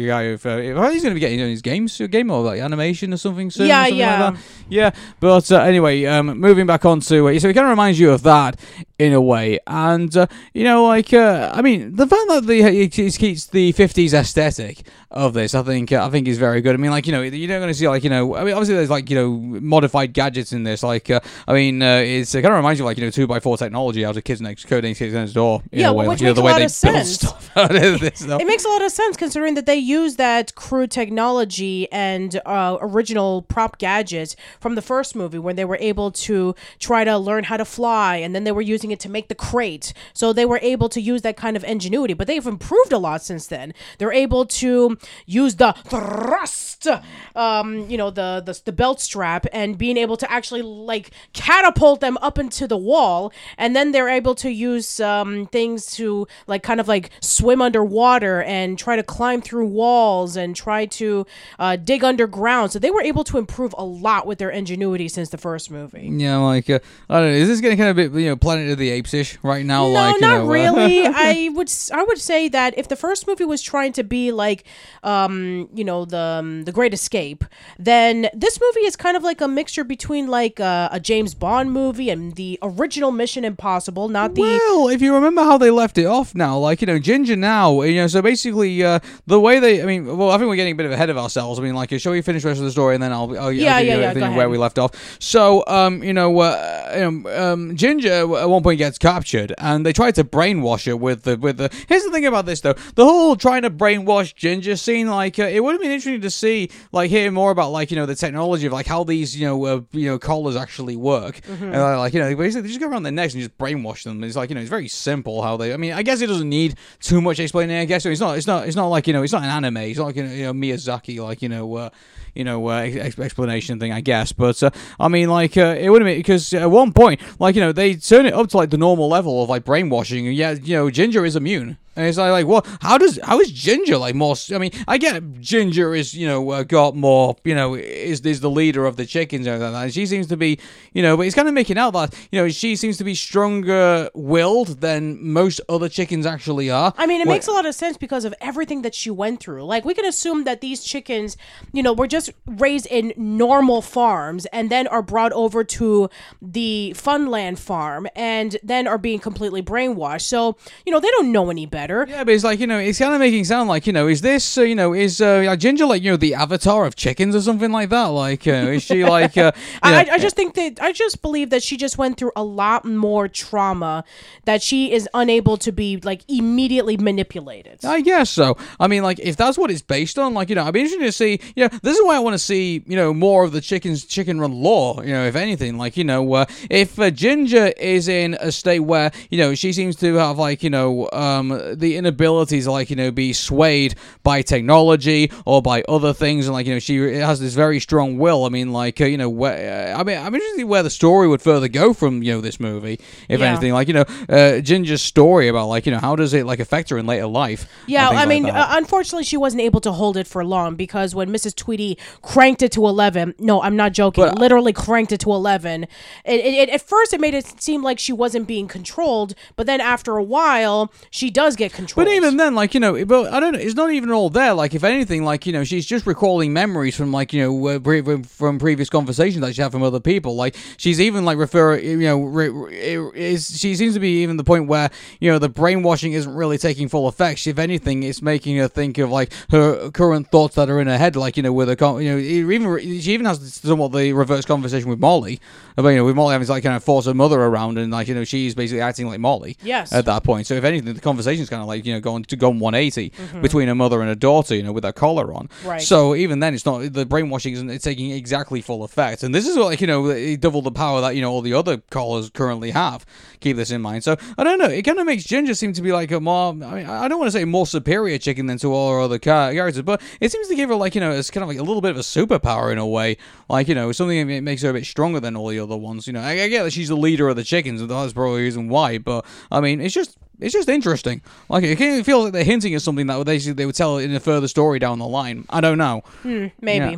guy if, uh, if he's going to be getting his games, game or like animation or something soon. or Yeah, something yeah. Like. Yeah, but uh, anyway, um, moving back on to uh, so it kind of reminds you of that in a way, and uh, you know, like uh, I mean, the fact that the it keeps the '50s aesthetic of this, I think, uh, I think is very good. I mean, like you know, you're not going to see like you know, I mean, obviously there's like you know modified gadgets in this. Like, uh, I mean, uh, it's it kind of reminds you of like you know two x four technology out of Kids Next Code Kids Next Door. In Yeah, a way, which like, you know, makes the a way lot they of sense. stuff out of this. It makes a lot of sense considering that they use that crude technology and uh, original prop gadgets from the first movie when they were able to try to learn how to fly and then they were using it to make the crate. So they were able to use that kind of ingenuity, but they've improved a lot since then. They're able to use the thrust, um, you know, the, the, the belt strap and being able to actually like catapult them up into the wall. And then they're able to use um, things to like kind of like swim underwater and try to climb through walls and try to uh, dig underground. So they were able to improve a lot with their ingenuity since the first movie. Yeah, like uh, I don't know. Is this getting kind of you know Planet the Apes ish right now? No, like, you not know, uh, really. I would I would say that if the first movie was trying to be like, um, you know, the um, the Great Escape, then this movie is kind of like a mixture between like uh, a James Bond movie and the original Mission Impossible, not the. Well, if you remember how they left it off now, like, you know, Ginger now, you know, so basically, uh, the way they, I mean, well, I think we're getting a bit of ahead of ourselves. I mean, like, shall we finish the rest of the story and then I'll, I'll, Yeah, I'll yeah, you yeah, where ahead. we left off. So, um, you know, uh, you know, um, Ginger at one point gets captured and they try to brainwash her with the, with the, here's the thing about this though, the whole trying to brainwash Ginger scene, like, uh, it would have been interesting to see, like, hear more about, like, you know, the technology of, like, how these, you know, uh, you know, collars actually work. Mm-hmm. And, uh, like, you know, basically they just go around their necks and just brainwash them. It's like, you know, it's very simple how they, I mean, I guess it doesn't need too much explaining. I guess it's not, it's not, it's not like, you know, it's not an anime. It's not like, you know, you know Miyazaki, like, you know, uh, you know, uh, ex- explanation thing, I guess. But uh, I mean, like, uh, it would have been because at one point, like, you know, they turn it up to like the normal level of like brainwashing, and yeah, you know, Ginger is immune. And it's like, like, what? How does how is Ginger like more? I mean, I get Ginger is you know uh, got more you know is is the leader of the chickens and like that. And she seems to be you know, but it's kind of making out that you know she seems to be stronger willed than most other chickens actually are. I mean, it makes a lot of sense because of everything that she went through. Like, we can assume that these chickens, you know, were just raised in normal farms and then are brought over to the Funland farm. And then are being completely brainwashed. So you know they don't know any better. Yeah, but it's like you know, it's kind of making sound like you know, is this uh, you know, is uh, like Ginger like you know the avatar of chickens or something like that? Like, uh, is she like? Uh, I, know- I just think that I just believe that she just went through a lot more trauma that she is unable to be like immediately manipulated. I guess so. I mean, like, if that's what it's based on, like, you know, I'd be interested to see, you know, this is why I want to see, you know, more of the chicken's chicken run lore, you know, if anything. Like, you know, uh, if uh, Ginger is in a state where, you know, she seems to have, like, you know, um, the inability to, like, you know, be swayed by technology or by other things, and, like, you know, she has this very strong will. I mean, like, uh, you know, where, I mean, I'm interested where the story would further go from, you know, this movie, if Yeah. anything. Like, you know, uh, Ginger's story about, like, you know, how does it, like, affect her in later life? Yeah, I like mean, uh, unfortunately, she wasn't able to hold it for long because when Mrs. Tweedy cranked it to 11, no, I'm not joking, But- literally cranked it to 11, it, it, it- at first it made it seem like she wasn't being controlled, but then after a while, she does get controlled. But even then, like you know, but I don't. It's not even all there. Like if anything, like you know, she's just recalling memories from like you know uh, pre- from- previous conversations that she had from other people. Like she's even like refer, you know, re, re- is she seems to be even the point where you know the brainwashing isn't really taking full effect. If anything, it's making her think of like her current thoughts that are in her head. Like you know, with a con- you know, even she even has somewhat the reverse conversation with Molly about you know with Molly having to like kind of force her mother around and like you know she's basically acting like Molly Yes. at that point. So if anything, the conversation's kind of like you know going to go 180 between a mother and a daughter, you know, with that collar on. Mm-hmm. Right. So even then, it's not the brainwashing isn't it's taking exactly full effect. And this is like you know double the power that you know all the other collars currently have. Keep this in mind. So I don't know. It kind of makes Ginger seem to be like a more. I mean, I don't want to say more superior chicken than to all her other characters, but it seems to give her like you know it's kind of like a little bit of a superpower in a way. Like you know something that makes her a bit stronger than all the other ones. You know, I, I get that she's the leader of the chickens, and that's probably the reason why. But I mean, it's just it's just interesting. Like it of feels like they're hinting at something that they they would tell in a further story down the line. I don't know. Hmm, maybe. Yeah.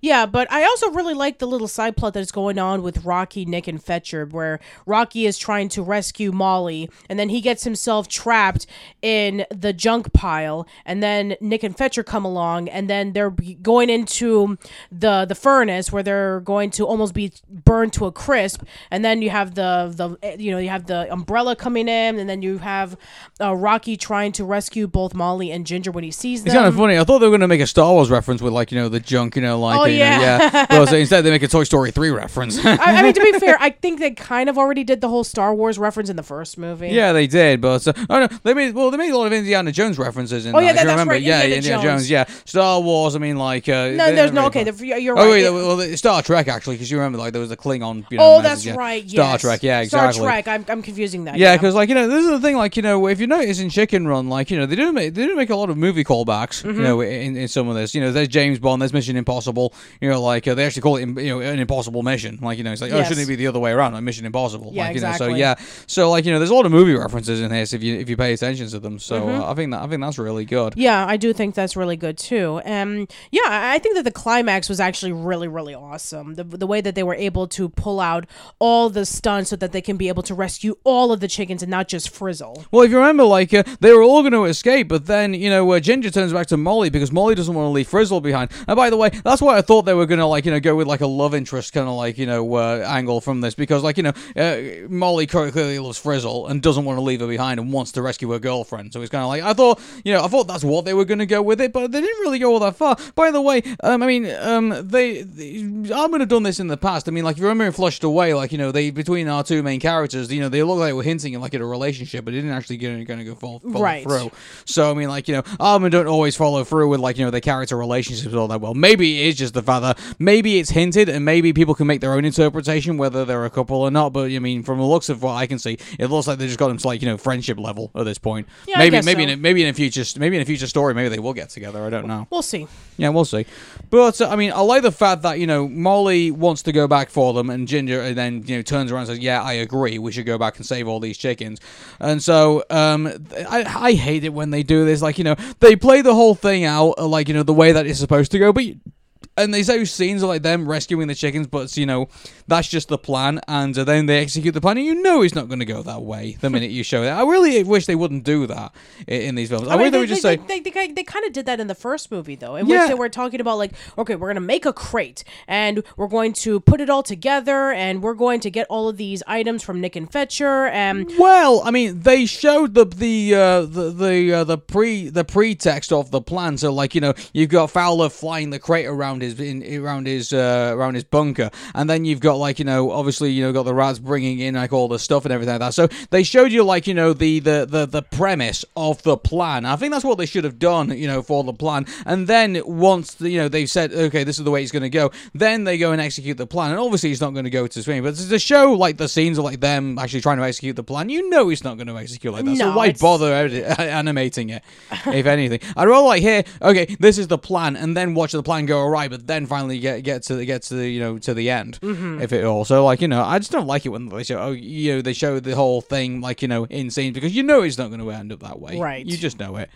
Yeah. but I also really like the little side plot that's going on with Rocky, Nick, and Fetcher, where Rocky is trying to rescue Molly, and then he gets himself trapped in the junk pile, and then Nick and Fetcher come along, and then they're going into the the furnace where they're going to almost be burned to a crisp, and then you have the the eh, you know you have the umbrella coming in, and then you have uh, Rocky trying to rescue both Molly and Ginger when he sees them. It's kind of funny. I thought they were going to make a Star Wars reference with like you know the junk, you know, like Oh, yeah. yeah. Well, so instead they make a Toy Story three reference. I, I mean, to be fair, I think they kind of already did the whole Star Wars reference in the first movie. Yeah, they did, but uh, oh no, they made well, they made a lot of Indiana Jones references in. Oh, yeah, that, that's remember. right, Yeah, Indiana Indiana Jones. Jones. Yeah, Star Wars. I mean, like uh, No, there's no. really Okay, the, you're Oh right. wait, It- well, Star Trek actually, because you remember like there was a Klingon. You know, oh, message, that's yeah. right. Star. Trek. Yeah, exactly. Star Trek. I'm, I'm confusing that. Yeah, because like you know, this is the thing. Like you know, if you notice in Chicken Run, like you know, they do make they do make a lot of movie callbacks. Mm-hmm. You know, in, in some of this, you know, there's James Bond, there's Mission Impossible. You know, like uh, they actually call it you know an impossible mission. Like you know, it's like oh, shouldn't it be the other way around? Like Mission Impossible. Yeah, like, you know, exactly. So yeah, so like you know, there's a lot of movie references in this if you if you pay attention to them. So Mm-hmm. uh, I think that I think that's really good. Yeah, I do think that's really good too. Um, yeah, I I think that the climax was actually really, really awesome. The, the way that they were able to pull out all the stunts so that they can be able to rescue all of the chickens and not just Frizzle. Well, if you remember, like uh, they were all going to escape, but then you know uh, Ginger turns back to Molly because Molly doesn't want to leave Frizzle behind. And by the way, that's why I thought they were going to like you know go with like a love interest kind of like you know uh, angle from this because like you know uh, Molly clearly loves Frizzle and doesn't want to leave her behind and wants to rescue her girlfriend. So it's kind of like I thought you know I thought that's what they were going to go with it, but they didn't really go all that far. By the way, um, I mean um, they, they I'm going to done this in the past. I mean like if you remember in Flushed Away, like you know they between our two main characters, you know they look like they were hinting at like at a relationship, but it didn't actually get going to go follow, follow Right. through. So I mean, like you know, Aardman don't always follow through with like you know the character relationships all that well. Maybe it is just the fact that maybe it's hinted, and maybe people can make their own interpretation whether they're a couple or not. But I mean, from the looks of what I can see, it looks like they just got them to like you know friendship level at this point. Yeah, maybe maybe so. in a, maybe in a future maybe in a future story maybe they will get together. I don't know. We'll see. Yeah, we'll see. But uh, I mean, I like the fact that you know Molly wants to go back for them, and Ginger and then you know turns around and says, "Yeah, I agree. We should go back and save all these chickens." And so um, I I hate it when they do this. Like you know they play the whole thing out uh, like you know the way that it's supposed to go, but. And they show scenes of like them rescuing the chickens, but you know that's just the plan, and uh, then they execute the plan, and you know it's not going to go that way the minute you show it. I really wish they wouldn't do that in, in these films. I, I mean, wish they they, would just they, say. they, they, they, kind of did that in the first movie, though, in Yeah. which they were talking about like, okay, we're gonna make a crate and we're going to put it all together and we're going to get all of these items from Nick and Fetcher and Well, I mean, they showed the the uh, the the uh, the pre the pretext of the plan. So, like you know, you've got Fowler flying the crate around his in, around his uh, around his bunker, and then you've got like you know, obviously you know, got the rats bringing in like all the stuff and everything like that. So they showed you like you know the the the, the premise of the plan. I think that's what they should have done, you know, for the plan. And then once the, you know they've said, okay, this is the way it's going to go, then they go and execute the plan. And obviously, it's not going to go to screen, but to show like the scenes of like them actually trying to execute the plan, you know, it's not going to execute like that. so No, why it's- bother animating it, if anything? I'd rather like here, okay, this is the plan, and then watch the plan go but then finally get get to the get to the you know to the end. Mm-hmm. If it also like you know, I just don't like it when they show oh you know they show the whole thing like you know in scenes because you know it's not going to end up that way. Right. You just know it.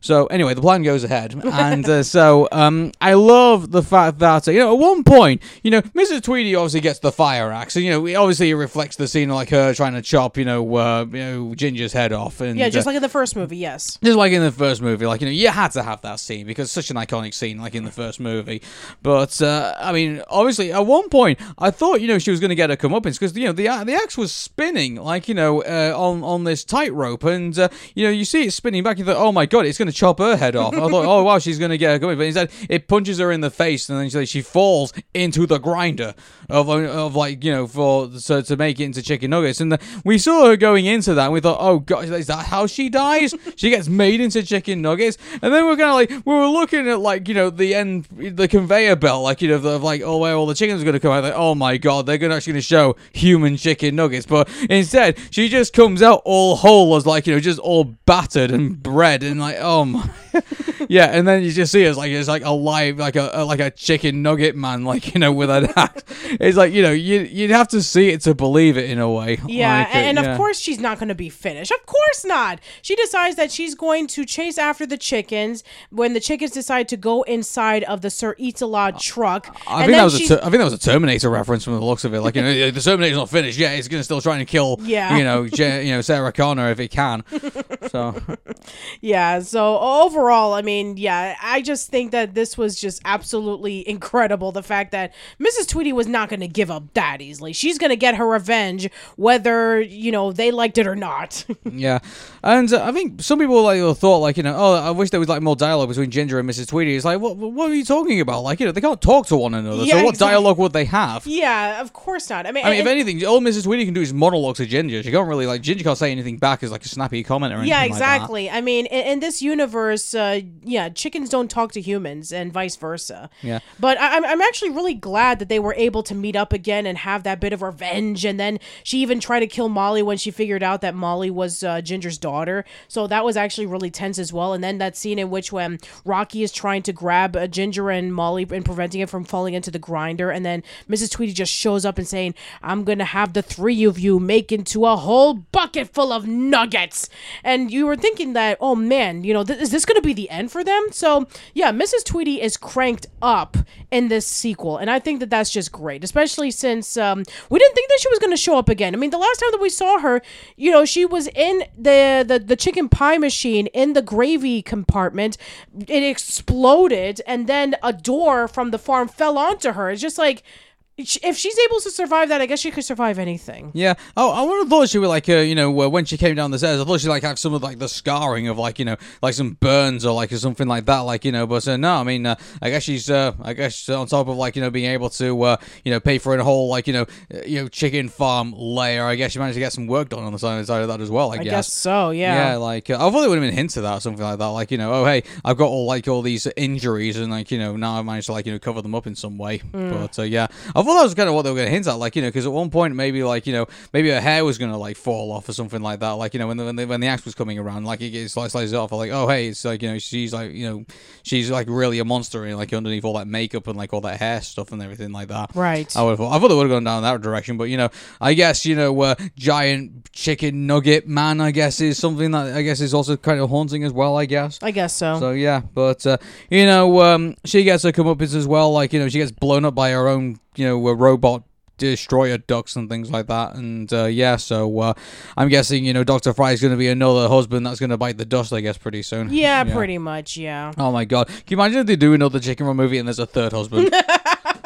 So anyway, the plan goes ahead, and uh, so um, I love the fact that uh, you know at one point, you know, Mrs. Tweedy obviously gets the fire axe, and you know, obviously it reflects the scene of like her trying to chop, you know, uh, you know, Ginger's head off, and yeah, just uh, like in the first movie, yes. just like in the first movie, like you know, you had to have that scene because it's such an iconic scene, like in the first movie. But uh, I mean, obviously, at one point, I thought you know she was going to get her comeuppance because you know the the axe was spinning, like you know, uh, on on this tightrope, and uh, you know, you see it spinning back. You thought, oh my god, it's going to chop her head off. I thought, oh wow, she's going to get her comeuppance, but instead it punches her in the face, and then she, she falls into the grinder of uh, of like you know for so to make it into chicken nuggets. And the, we saw her going into that, and we thought, oh god, is that how she dies? she gets made into chicken nuggets, and then we're kind of like we were looking at like you know the end, the conveyor belt, like you know of like oh where all the chickens are going to come out. Like oh my god, they're going to actually going to show human chicken nuggets, but instead she just comes out all whole as like you know just all battered and bread and like oh my. Yeah, and then you just see it's like it's like a live, like a, a like a chicken nugget man, like you know, with an axe. It's like you know, you you'd have to see it to believe it in a way. Yeah, Like, and, and yeah. of course she's not going to be finished. Of course not. She decides that she's going to chase after the chickens when the chickens decide to go inside of the Sir Eat-a-Lot truck. I and think that was a ter- I think that was a Terminator reference from the looks of it. Like you know, the Terminator's not finished yet. It's gonna still try and kill. Yeah. You know, Je- you know Sarah Connor if it can. So Yeah, so overall, I mean, yeah, I just think that this was just absolutely incredible. The fact that Mrs. Tweedy was not going to give up that easily. She's going to get her revenge, whether, you know, they liked it or not. Yeah, and uh, I think some people like thought like you know oh I wish there was like more dialogue between Ginger and Mrs. Tweedy. It's like what what are you talking about? Like you know they can't talk to one another. Yeah, so what exactly. dialogue would they have? yeah, of course not. I mean, I mean, if anything, all Mrs. Tweedy can do is monologue to Ginger. She can't really like Ginger can't say anything back as like a snappy comment or anything. yeah, like that. exactly. I mean, in, in this universe, uh, yeah, chickens don't talk to humans, and vice versa. Yeah. But I, I'm I'm actually really glad that they were able to meet up again and have that bit of revenge. And then she even tried to kill Molly when she figured out that Molly was uh, Ginger's daughter. So that was actually really tense as well. And then that scene in which when Rocky is trying to grab uh, Ginger and Molly and preventing it from falling into the grinder, and then Mrs. Tweedy just shows up and saying, "I'm gonna have the three of you make into a whole bucket full of nuggets." And you were thinking that, oh man, you know, th- is this gonna be the end for them? So yeah, Mrs. Tweedy is cranked up in this sequel, and I think that that's just great, especially since um, we didn't think that she was gonna show up again. I mean, the last time that we saw her, you know, she was in the the, the chicken pie machine in the gravy compartment. It exploded, and then a door from the farm fell onto her. It's just like. If she's able to survive that, I guess she could survive anything. Yeah. Oh, I would have thought she would like, uh, you know, uh, when she came down the stairs, I thought she'd like have some of like the scarring of like, you know, like some burns or like something like that, like you know. But uh, no, I mean, uh, I guess she's, uh, I guess on top of like you know being able to, uh, you know, pay for a whole like you know, uh, you know, chicken farm layer. I guess she managed to get some work done on the side, side of that as well. I, I guess. guess so, Yeah, yeah. like uh, I thought there would have been hints of that or something like that. Like you know, oh hey, I've got all like all these injuries and like you know now I managed to like you know cover them up in some way. Hmm. But uh, yeah, I thought that was kind of what they were going to hint at, like you know, because at one point maybe like you know maybe her hair was going to like fall off or something like that, like you know when the when the, when the axe was coming around, like it gets slices slices off, like oh hey, it's like you know she's like you know she's like really a monster and like underneath all that makeup and like all that hair stuff and everything like that. Right. I would have thought, I thought they would have gone down that direction, but you know, I guess you know, uh, giant chicken nugget man, I guess is something that I guess is also kind of haunting as well. I guess. I guess so. So yeah, but uh, you know, um, she gets her comeuppance as well. Like you know, she gets blown up by her own you know a robot destroyer ducks and things like that. And uh, yeah, so uh, I'm guessing you know Doctor Fry is going to be another husband that's going to bite the dust. I guess pretty soon. yeah, pretty much. Yeah. Oh my god! Can you imagine if they do another Chicken Run movie and there's a third husband?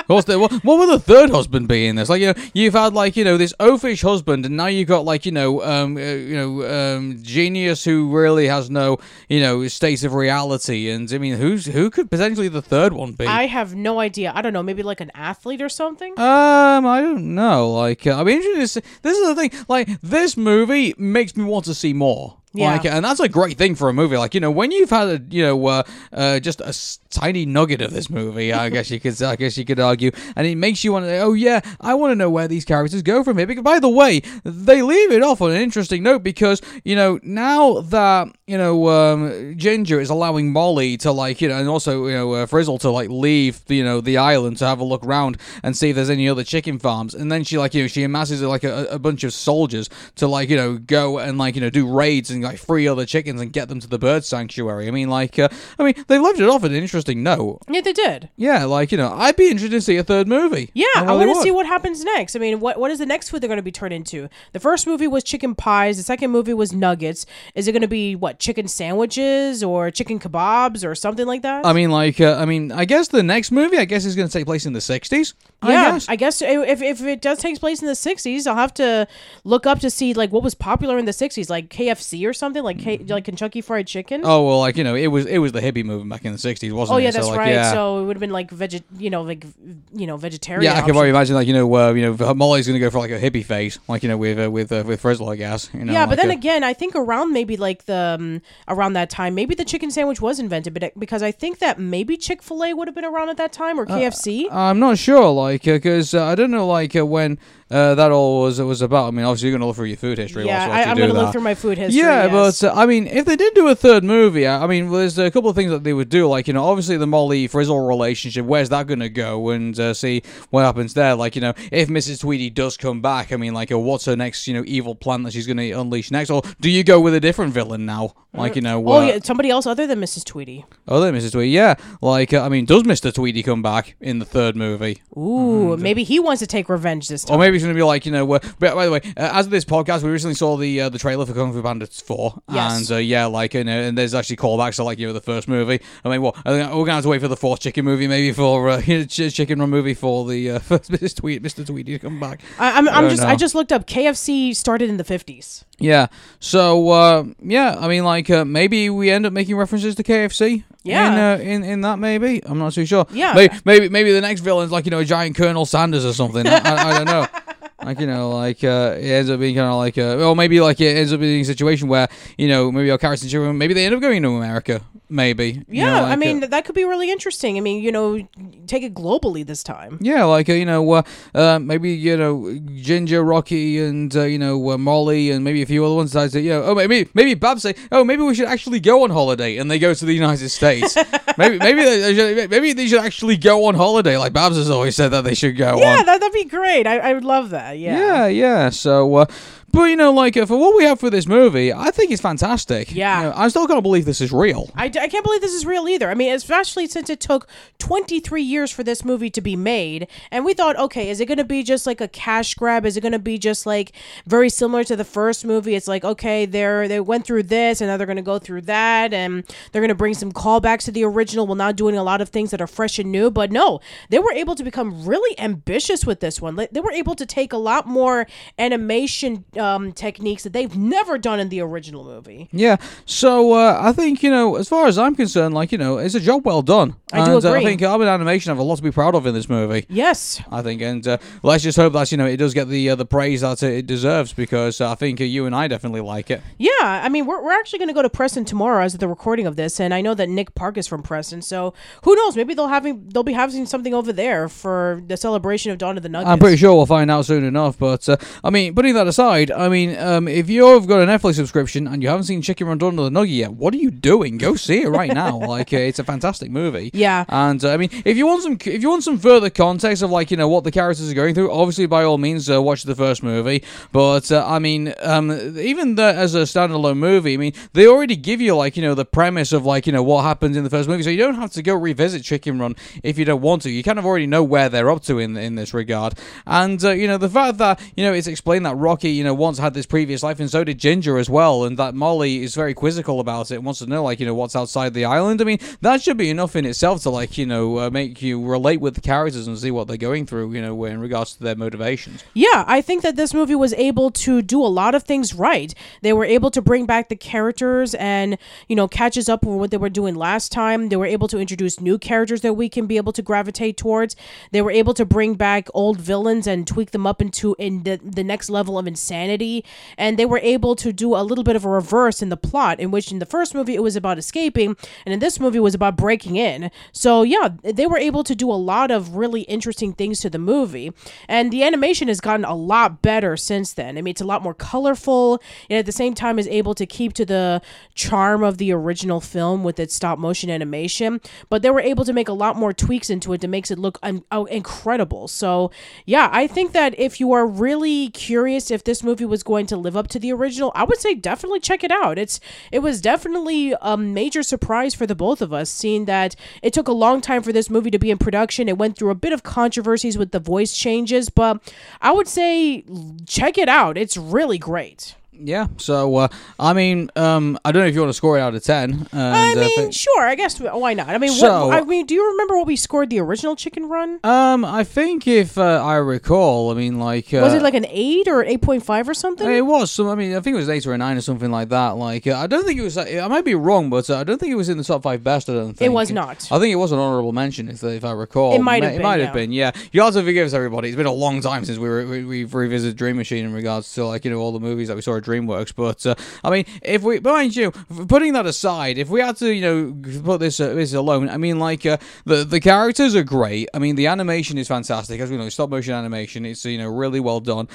What's the, what, what would the third husband be in this? Like, you know, you've had like you know this oafish husband, and now you've got like you know, um, uh, you know, um, genius who really has no you know state of reality. And I mean, who's who could potentially the third one be? I have no idea. I don't know. Maybe like an athlete or something. Um, I don't know. Like, uh, I mean, this this is the thing. Like, this movie makes me want to see more. Yeah. Like, and that's a great thing for a movie. Like, you know, when you've had a, you know, uh, uh, just a s- tiny nugget of this movie, I guess you could, I guess you could argue, and it makes you want to, oh yeah, I want to know where these characters go from here. Because by the way, they leave it off on an interesting note because you know now that you know um, Ginger is allowing Molly to like, you know, and also you know uh, Frizzle to like leave, you know, the island to have a look around and see if there's any other chicken farms, and then she like, you know, she amasses like a, a bunch of soldiers to like, you know, go and like, you know, do raids and like free other chickens and get them to the bird sanctuary. I mean, like, uh, I mean, they left it off on an interesting note. Yeah, they did. Yeah, like you know, I'd be interested to see a third movie. Yeah, I, really want to see what happens next. I mean, what what is the next food they're going to be turned into? The first movie was chicken pies. The second movie was nuggets. Is it going to be what chicken sandwiches or chicken kebabs or something like that? I mean, like, uh, I mean, I guess the next movie, I guess, is going to take place in the '60s. I yeah, guess. I guess if, if it does take place in the '60s, I'll have to look up to see like what was popular in the '60s, like KFC or something, like K, like Kentucky Fried Chicken. Oh well, like you know, it was it was the hippie movement back in the '60s, wasn't it? Oh, it? yeah, So, that's like, right. Yeah. So it would have been like veget, you know, like you know, vegetarian. yeah, I can probably imagine, like you know, uh, you know, Molly's gonna go for like a hippie phase, like you know, with uh, with uh, with Frizzle, I guess. You know, yeah, but then uh, again, I think around maybe like the um, around that time, maybe the chicken sandwich was invented, but it- because I think that maybe Chick Fil A would have been around at that time or KFC. I'm not sure, like, because uh, I don't know, like, uh, when uh, that all was was about. I mean, obviously, you're gonna look through your food history. yeah, I, I'm do gonna that. look through my food history. Yeah, but uh, I mean, if they did do a third movie, I I mean, there's a couple of things that they would do. Like, you know, obviously the Molly Frizzle relationship. Where's that going to go? And uh, see what happens there. Like, you know, if Mrs. Tweedy does come back, I mean, like, uh, what's her next, you know, evil plan that she's going to unleash next? Or do you go with a different villain now? Like, you know, oh uh, yeah, somebody else other than Mrs. Tweedy. oh, there, Mrs. Tweedy. Yeah, like, uh, I mean, does Mr. Tweedy come back in the third movie? Ooh, maybe he wants to take revenge this time. Or maybe he's going to be like, you know, uh, but by the way, uh, as of this podcast, we recently saw the uh, the trailer for Kung Fu Panda 4. Yes. And uh, yeah, like, know, and there's actually callbacks to, like, you know, the first movie. I mean, what? I think we're going to have to wait for the fourth chicken movie, maybe for, uh, Ch- Chicken Run movie for the uh, first Mr. Tweed, Mr. Tweedy to come back. I, I'm, I'm don't just know. I just looked up KFC started in the 50s. Yeah. So, uh, yeah, I mean, like, uh, maybe we end up making references to KFC. Yeah. In, uh, in, in that, maybe? I'm not too sure. Yeah. Maybe, maybe, maybe the next villain's like, you know, a giant Colonel Sanders or something. I, I, I don't know. Like you know, like uh, it ends up being kind of like, uh, or maybe like it ends up being a situation where you know maybe our characters, maybe they end up going to America, maybe. you Yeah, know, I mean uh, that could be really interesting. I mean, you know, take it globally this time. yeah, like uh, you know, uh, uh, maybe you know, Ginger, Rocky, and uh, you know, uh, Molly, and maybe a few other ones decide to, you know, oh maybe maybe Babs say, oh maybe we should actually go on holiday, and they go to the United States. maybe maybe they, should, maybe they should actually go on holiday, like Babs has always said that they should go Yeah, on. that, that'd be great. I, I would love that. Yeah. Yeah, yeah. So, uh, but you know, like uh, for what we have for this movie, I think it's fantastic. Yeah. You know, I still can't believe this is real. I, d- I can't believe this is real either. I mean, especially since it took 23 years for this movie to be made. And we thought, okay, is it going to be just like a cash grab? Is it going to be just like very similar to the first movie? It's like, okay, they're, they went through this and now they're going to go through that. And they're going to bring some callbacks to the original while not doing a lot of things that are fresh and new. But no, they were able to become really ambitious with this one. They were able to take a lot more animation um, techniques that they've never done in the original movie. Yeah, so uh, I think you know, as far as I'm concerned, like you know, it's a job well done. I do and, uh, I agree. think Aardman Animation have a lot to be proud of in this movie. Yes. I think, and uh, let's just hope that you know it does get the uh, the praise that it deserves because uh, I think uh, you and I definitely like it. Yeah, I mean, we're, we're actually going to go to Preston tomorrow as the recording of this, and I know that Nick Park is from Preston, so who knows? Maybe they'll having they'll be having something over there for the celebration of Dawn of the Nuggets. I'm pretty sure we'll find out soon enough. But uh, I mean, putting that aside, I mean, um, if you've got a Netflix subscription and you haven't seen Chicken Run of the Nugget yet, what are you doing? Go see it right now. like, uh, it's a fantastic movie. Yeah. And uh, I mean, if you want some, if you want some further context of like you know what the characters are going through, obviously by all means uh, watch the first movie. But uh, I mean, um, even the, as a standalone movie, I mean, they already give you like you know the premise of like you know what happens in the first movie, so you don't have to go revisit Chicken Run if you don't want to. You kind of already know where they're up to in in this regard. And uh, you know the fact that you know it's explained that Rocky you know once had this previous life, and so did Ginger as well, and that Molly is very quizzical about it and wants to know like you know what's outside the island. I mean, that should be enough in itself to like you know uh, make you relate with the characters and see what they're going through. You know, in regards to their motivations. Yeah, I think that this movie was able to do a lot of things right. They were able to bring back the characters and, you know, catches up with what they were doing last time. They were able to introduce new characters that we can be able to gravitate towards. They were able to bring back old villains and tweak them up into in the, the next level of insanity. And they were able to do a little bit of a reverse in the plot, in which in the first movie it was about escaping, and in this movie it was about breaking in. So yeah, they were able to do a lot of really interesting things to the movie. And the animation has gotten a lot better since then. I mean, it's a lot more colorful, and at the same time is able to keep to the charm of the original film with its stop motion animation. But they were able to make a lot more tweaks into it that makes it look un- oh, incredible. So yeah, I think that if you are really curious if this movie was going to live up to the original, I would say definitely check it out. It's it was definitely a major surprise for the both of us, seeing that it took a long time for this movie to be in production. It went through a bit of controversies with the voice changes, but I would say check it out. It's really great. Yeah. So uh, I mean, um, I don't know if you want to score it out of ten. And, I uh, mean, sure. I guess why not? I mean, So- what, I mean, do you remember what we scored the original Chicken Run? um, I think if uh, I recall, I mean, like, uh, Was it like an eight or eight point five or something? It was. So I mean, I think it was eight or a nine or something like that. Like, uh, I don't think it was. I might be wrong, but uh, I don't think it was in the top five best. I don't think It was not. I think it was an honorable mention, if, if I recall. It might have It been, might yeah. have been. Yeah. You also forgive us, everybody. It's been a long time since we were we, we've revisited Dream Machine in regards to like you know all the movies that we saw at DreamWorks. But uh, I mean, if we mind you, putting that aside, if we had to you know put this uh, this alone, I mean, like uh, the the characters are great. I mean, the animation is fantastic. As we know, stop motion animation. It's you know really well done.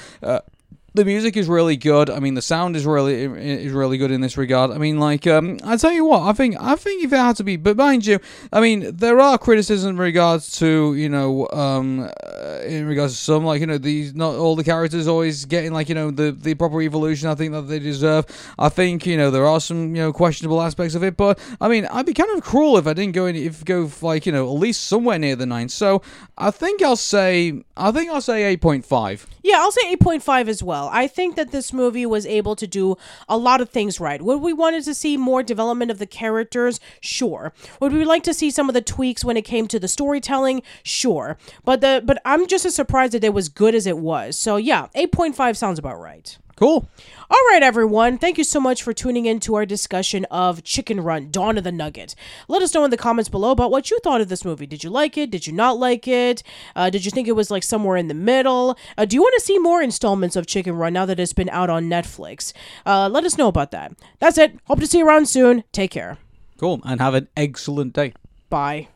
The music is really good. I mean, the sound is really is really good in this regard. I mean, like, um, I tell you what, I think I think if it had to be, but mind you, I mean, there are criticisms in regards to you know, um, uh, in regards to some like you know these not all the characters always getting like you know the the proper evolution. I think that they deserve. I think you know there are some you know questionable aspects of it, but I mean, I'd be kind of cruel if I didn't go in, if go like you know at least somewhere near the nine. So I think I'll say I think I'll say eight point five. Yeah, I'll say 8.5 as well. I think that this movie was able to do a lot of things right. Would we wanted to see more development of the characters? Sure. Would we like to see some of the tweaks when it came to the storytelling? Sure. But the but I'm just as surprised that it was good as it was. So yeah, 8.5 sounds about right. Cool. All right, everyone. Thank you so much for tuning in to our discussion of Chicken Run Dawn of the Nugget. Let us know in the comments below about what you thought of this movie. Did you like it? Did you not like it? Uh, did you think it was like somewhere in the middle? Uh, do you want to see more installments of Chicken Run now that it's been out on Netflix? Uh, let us know about that. That's it. Hope to see you around soon. Take care. Cool. And have an excellent day. Bye.